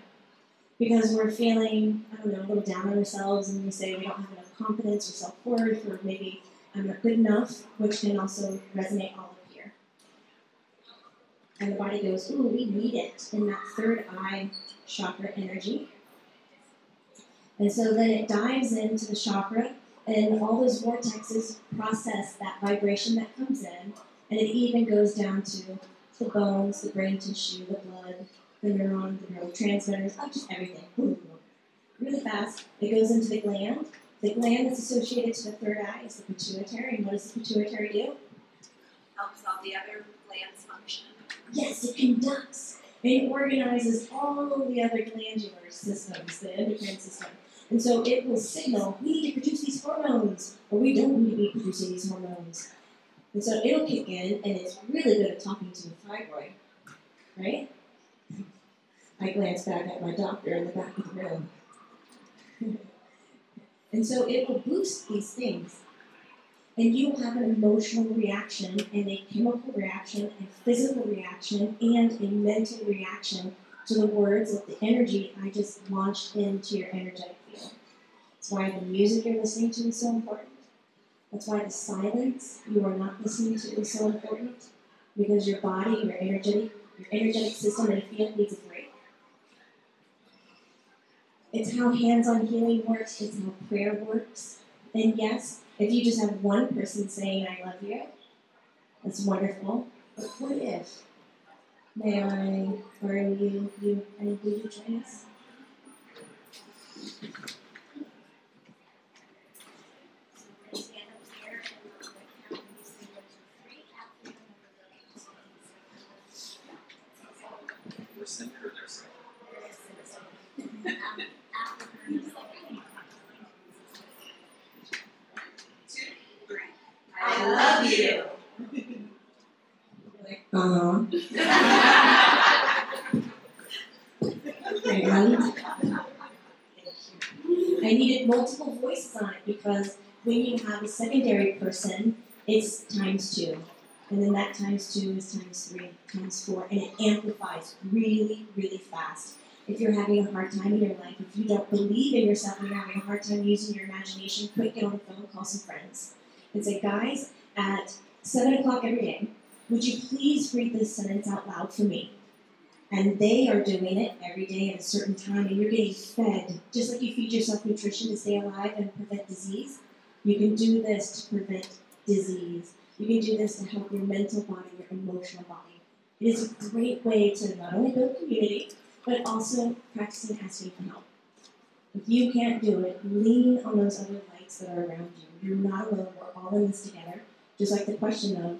because we're feeling, I don't know, a little down on ourselves, and we say we don't have enough confidence or self worth, or maybe I'm not good enough, which can also resonate all. And the body goes, Ooh, we need it in that third eye chakra energy. And so then it dives into the chakra, and all those vortexes process that vibration that comes in, and it even goes down to the bones, the brain tissue, the blood, the neuron, the neurotransmitters, oh, just everything. Really fast. It goes into the gland. The gland that's associated to the third eye is the pituitary. And what does the pituitary do?
Helps all the other.
Yes, it conducts. And it organizes all of the other glandular systems, the endocrine system. And so it will signal, we need to produce these hormones, or we don't need to be producing these hormones. And so it'll kick in, and it's really good at talking to the thyroid, right? I glance back at my doctor in the back of the room. and so it will boost these things. And you will have an emotional reaction, and a chemical reaction, a physical reaction, and a mental reaction to the words of the energy I just launched into your energetic field. That's why the music you're listening to is so important. That's why the silence you are not listening to is so important. Because your body, your energetic, your energetic system and field needs a break. It's how hands-on healing works, it's how prayer works. And yes, if you just have one person saying I love you, that's wonderful. But what if May I borrow you, you, will you join?
I love you.
Uh-huh. and I needed multiple voices on it because when you have a secondary person, it's times two. And then that times two is times three, times four, and it amplifies really, really fast. If you're having a hard time in your life, if you don't believe in yourself and you're having a hard time using your imagination, quick get on the phone, call some friends, and say, guys, at seven o'clock every day, would you please read this sentence out loud for me? And they are doing it every day at a certain time, and you're getting fed. Just like you feed yourself nutrition to stay alive and prevent disease, you can do this to prevent disease. You can do this to help your mental body, your emotional body. It is a great way to not only build community, but also practicing asking for help. If you can't do it, lean on those other lights that are around you. You're not alone. We're all in this together. Just like the question of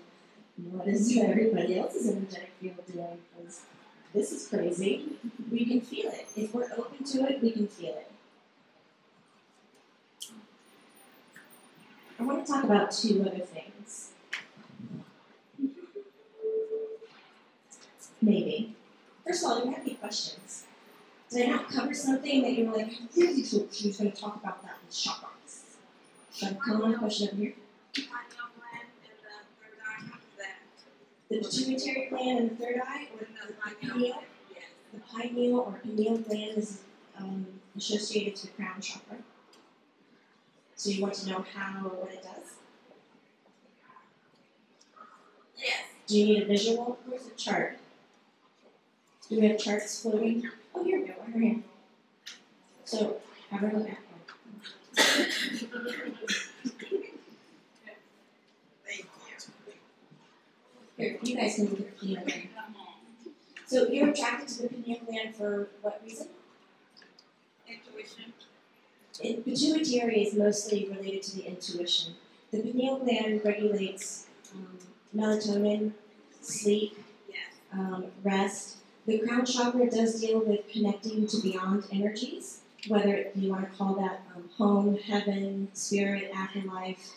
what is everybody else's energetic field doing? Because this is crazy. We can feel it. If we're open to it, we can feel it. I want to talk about two other things. Maybe. First of all, do you have any questions? Did I not cover something that you were like, I really thought she was going to talk about that with chakras? So come on, question over here. The pituitary gland and the third eye, or the pineal? The pineal or pineal gland is um, associated to the crown chakra. So you want to know how or what it does?
Yes.
Do you need a visual? Where's the chart? Do we have charts floating? Oh, here we go, right here. So, have a look at Here, you guys can look at the pineal gland. So you're attracted to the pineal gland for what reason?
Intuition.
It, pituitary is mostly related to the intuition. The pineal gland regulates um, melatonin, sleep, um, rest. The crown chakra does deal with connecting to beyond energies, whether you want to call that um, home, heaven, spirit, afterlife,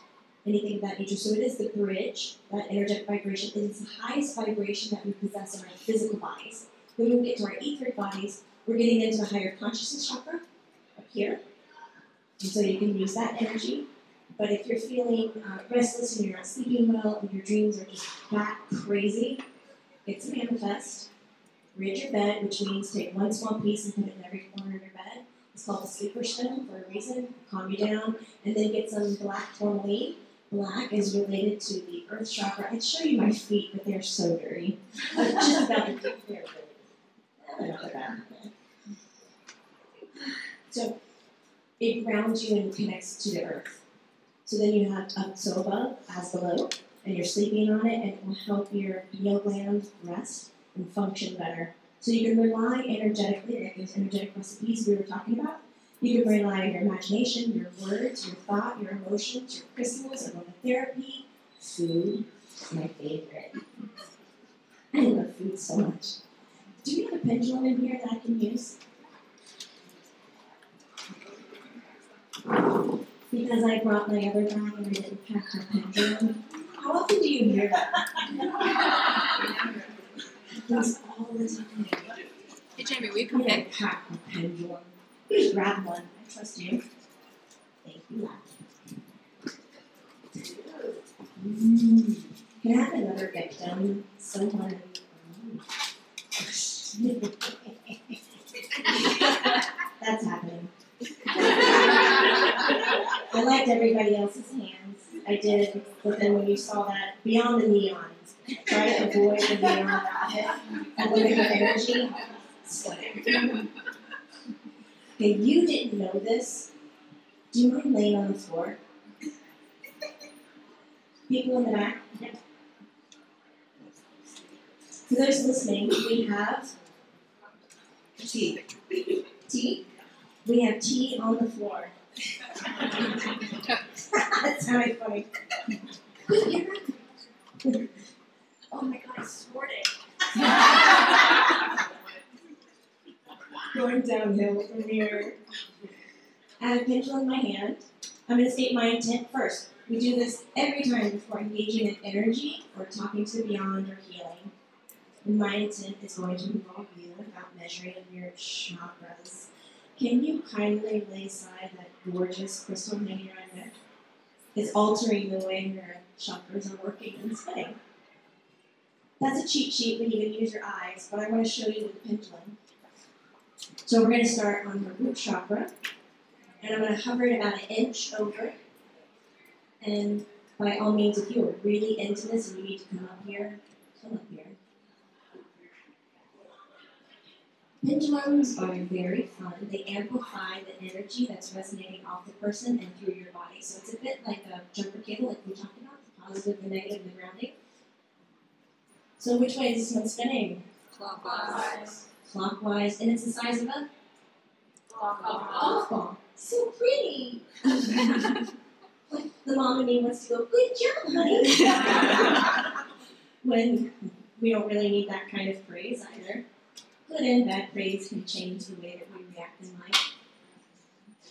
anything of that nature. So it is the bridge, that energetic vibration. It is the highest vibration that we possess in our physical bodies. When we get to our etheric bodies, we're getting into the higher consciousness chakra up here. And so you can use that energy. But if you're feeling uh, restless and you're not sleeping well and your dreams are just that crazy, it's a manifest. Rid your bed, which means take one small piece and put it in every corner of your bed. It's called the sleeper stone for a reason, calm you down. And then get some black tourmaline. Black is related to the earth chakra. I'd show you my feet, but they're so dirty. I'm just about to get there. I that. So it grounds you and connects to the earth. So then you have up so above as below, and you're sleeping on it, and it will help your pineal gland rest and function better. So you can rely energetically, like those energetic recipes we were talking about. You can rely on your imagination, your words, your thought, your emotions, your crystals, aromatherapy, food. It's my favorite. I love food so much. Do you have a pendulum in here that I can use? Because I brought my other bag and I didn't pack my pendulum. How often do you hear that? Happens all the time.
Hey, Jamie, we
I didn't pack my pendulum. Just grab one. I trust you. Thank you. Mm. Can I have another victim? Someone. That's happening. I liked everybody else's hands. I did, but then when you saw that beyond the neons, try to avoid the neon the energy. Stunning. Okay, you didn't know this. Do you mind laying on the floor? People in the back. For those listening, we have tea. Tea. We have tea on the floor. That's very funny.
Oh my god, I scored it.
Going downhill from here. I have a pendulum in my hand. I'm going to state my intent first. We do this every time before engaging in energy or talking to beyond or healing. And my intent is going to involve you about measuring your chakras. Can you kindly lay aside that gorgeous crystal hanging around there? It's altering the way your chakras are working and spinning. That's a cheat sheet when you can use your eyes, but I want to show you with the pendulum. So we're going to start on the root chakra, and I'm going to hover it about an inch over. And by all means, if you are really into this and you need to come up here, come up here. Pendulums are very fun. They amplify the energy that's resonating off the person and through your body. So it's a bit like a jumper cable, like we talked about, the positive, the negative, and the grounding. So which way is this one spinning?
Clockwise.
Clockwise, and it's the size of a golf ball. So pretty. like the mom in me wants to go, good job, honey. when we don't really need that kind of praise either. Good and bad praise can change the way that we react in life.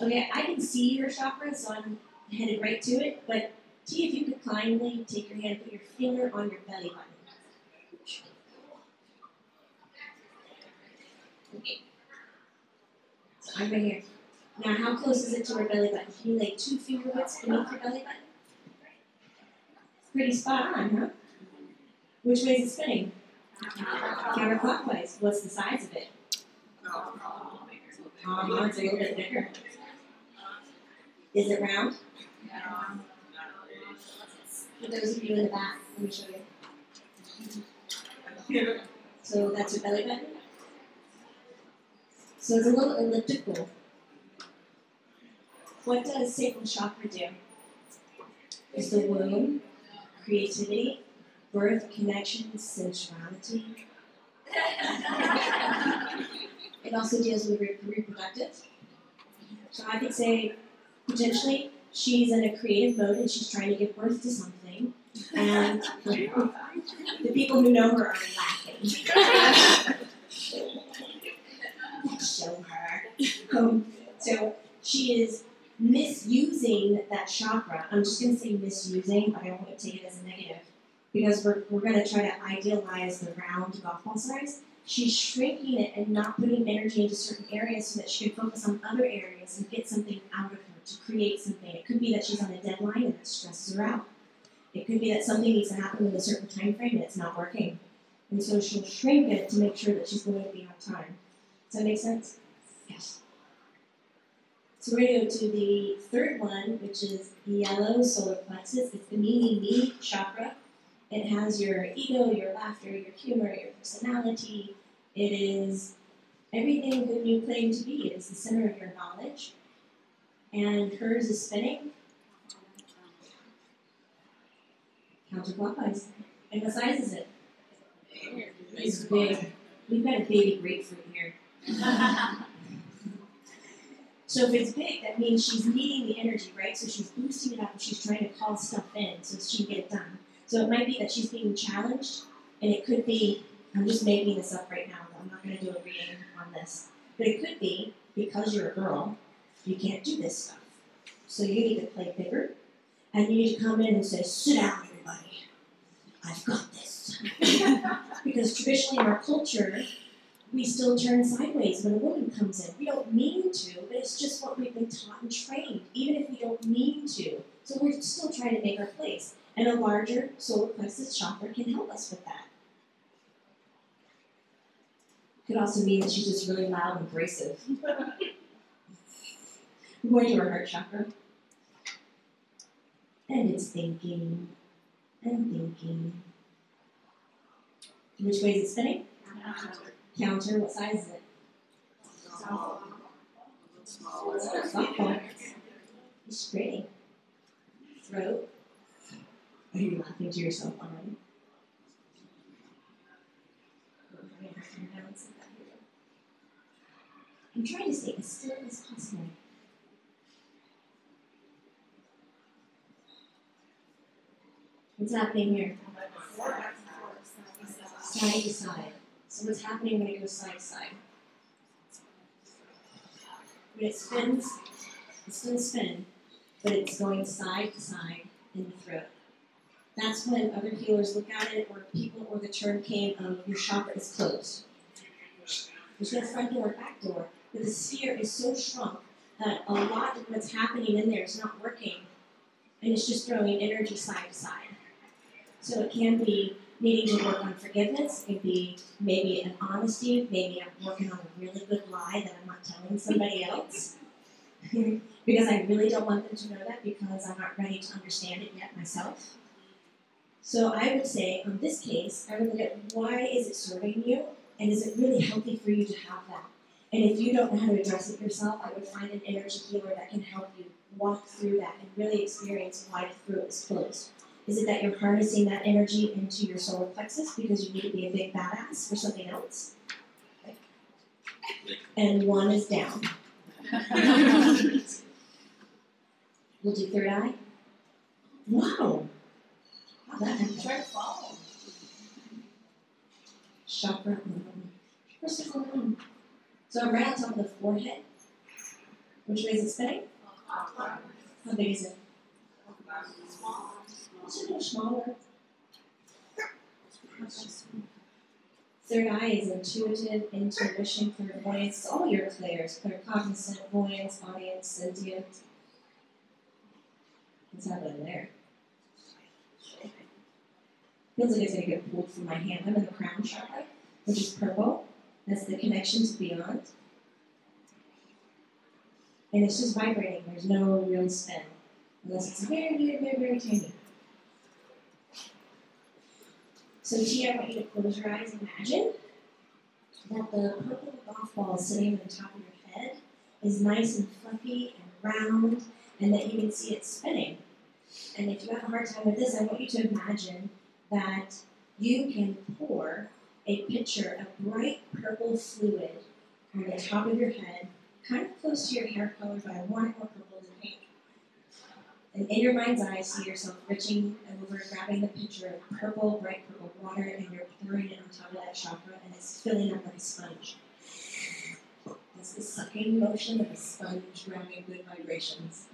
Okay, I can see your chakra, so I'm headed right to it. But T, if you could kindly take your hand and put your finger on your belly button. Okay. So I'm right here. Now, how close is it to your belly button? Can you lay two finger widths beneath your belly button? Pretty spot on, huh? Which way is it spinning? Counterclockwise. What's the size of it? Um, it's a little bit bigger. Is it round? For those of you in the back, let me show you. So that's your belly button. So it's a little elliptical. What does sacral chakra do? Is the womb, creativity, birth, connection, sensuality. It also deals with re- reproductive. So I could say potentially she's in a creative mode and she's trying to give birth to something. And the people who know her are laughing. Show her. Um, so she is misusing that chakra. I'm just going to say misusing, but I don't want to take it as a negative because we're, we're going to try to idealize the round golf ball size. She's shrinking it and not putting energy into certain areas so that she can focus on other areas and get something out of her to create something. It could be that she's on a deadline and it stresses her out. It could be that something needs to happen in a certain time frame and it's not working. And so she'll shrink it to make sure that she's going to be on time. Does that make sense? Yes. So we're going to go to the third one, which is the yellow solar plexus. It's the me, me, me chakra. It has your ego, your laughter, your humor, your personality. It is everything that you claim to be. It is the center of your knowledge. And hers is spinning counterclockwise. And what size is it? It's big. We've got a baby grapefruit here. so if it's big, that means she's needing the energy, right? So she's boosting it up and she's trying to call stuff in so she can get it done. So it might be that she's being challenged, and it could be, I'm just making this up right now, I'm not going to do a reading on this. But it could be, because you're a girl, you can't do this stuff. So you need to play bigger, and you need to come in and say, sit down, everybody. I've got this. because traditionally in our culture, we still turn sideways when a woman comes in. We don't mean to, but it's just what we've been taught and trained, even if we don't mean to. So we're still trying to make our place. And a larger solar plexus chakra can help us with that. Could also mean that she's just really loud and abrasive. Going to her heart chakra. And it's thinking and thinking. Which way is it spinning? Counter. What size is it? Softball. It's pretty. Throat. Are you laughing to yourself already? I'm trying to stay as still as possible. What's happening here? Side to side. So what's happening when it goes side to side? When it spins, it's still spin, but it's going side to side in the throat. That's when other healers look at it, or people, or the term came of your chakra is closed. There's no front door, back door, but the sphere is so shrunk that a lot of what's happening in there is not working, and it's just throwing energy side to side. So it can be needing to work on forgiveness. Can be maybe an honesty. Maybe I'm working on a really good lie that I'm not telling somebody else. because I really don't want them to know that because I'm not ready to understand it yet myself. So I would say, on this case, I would look at why is it serving you, and is it really healthy for you to have that? And if you don't know how to address it yourself, I would find an energy healer that can help you walk through that and really experience why the throat is closed. Is it that you're harnessing that energy into your solar plexus because you need to be a big badass for something else? And one is down. we'll do third eye. Wow. Wow, that happened.
Try to.
Chakra. All, So I'm right on top of the forehead. Which way is it spinning? How big is it? Smaller. Third eye is intuitive, intuition, clairvoyance. It's all your clairs. Claircognizant, voyance, audience, sentient. What's happening there? Feels like it's gonna get pulled from my hand. I'm in the crown chakra, which is purple. That's the connection to beyond. And it's just vibrating. There's no real spin. Unless it's very, very, very, very tiny. So Tia, I want you to close your eyes. Imagine that the purple golf ball sitting on the top of your head is nice and fluffy and round, and that you can see it spinning. And if you have a hard time with this, I want you to imagine that you can pour a pitcher of bright purple fluid on the top of your head, kind of close to your hair color, want it more purple than pink. And in your mind's eye, see yourself reaching over, grabbing the pitcher of purple, bright purple water, and you're pouring it on top of that chakra, and it's filling up like a sponge. It's the sucking motion of a sponge grabbing good vibrations.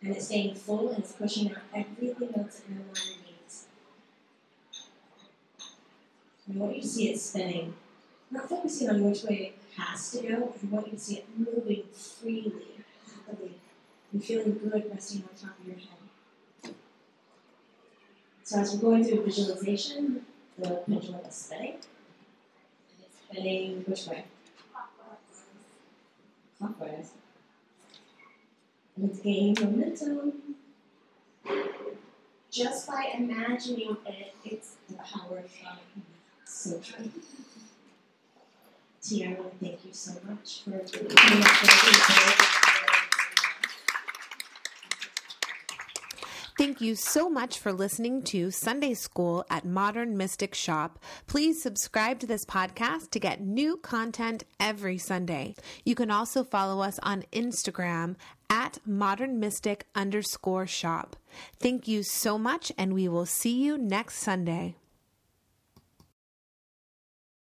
And it's staying full and it's pushing out everything else it no longer needs. And I want you to see it spinning, not focusing on which way it has to go, I want you to see it moving freely, happily, and feeling good resting on top of your head. So as we're going through visualization, the pendulum is spinning. And it's spinning which way? Clockwise. And it's gaining momentum. Just by imagining it, it's the power of God. So true. Tia, I want to thank you so much for coming up with
Thank you so much for listening to Sunday School at Modern Mystic Shop. Please subscribe to this podcast to get new content every Sunday. You can also follow us on Instagram at Modern Mystic underscore shop. Thank you so much, and we will see you next Sunday.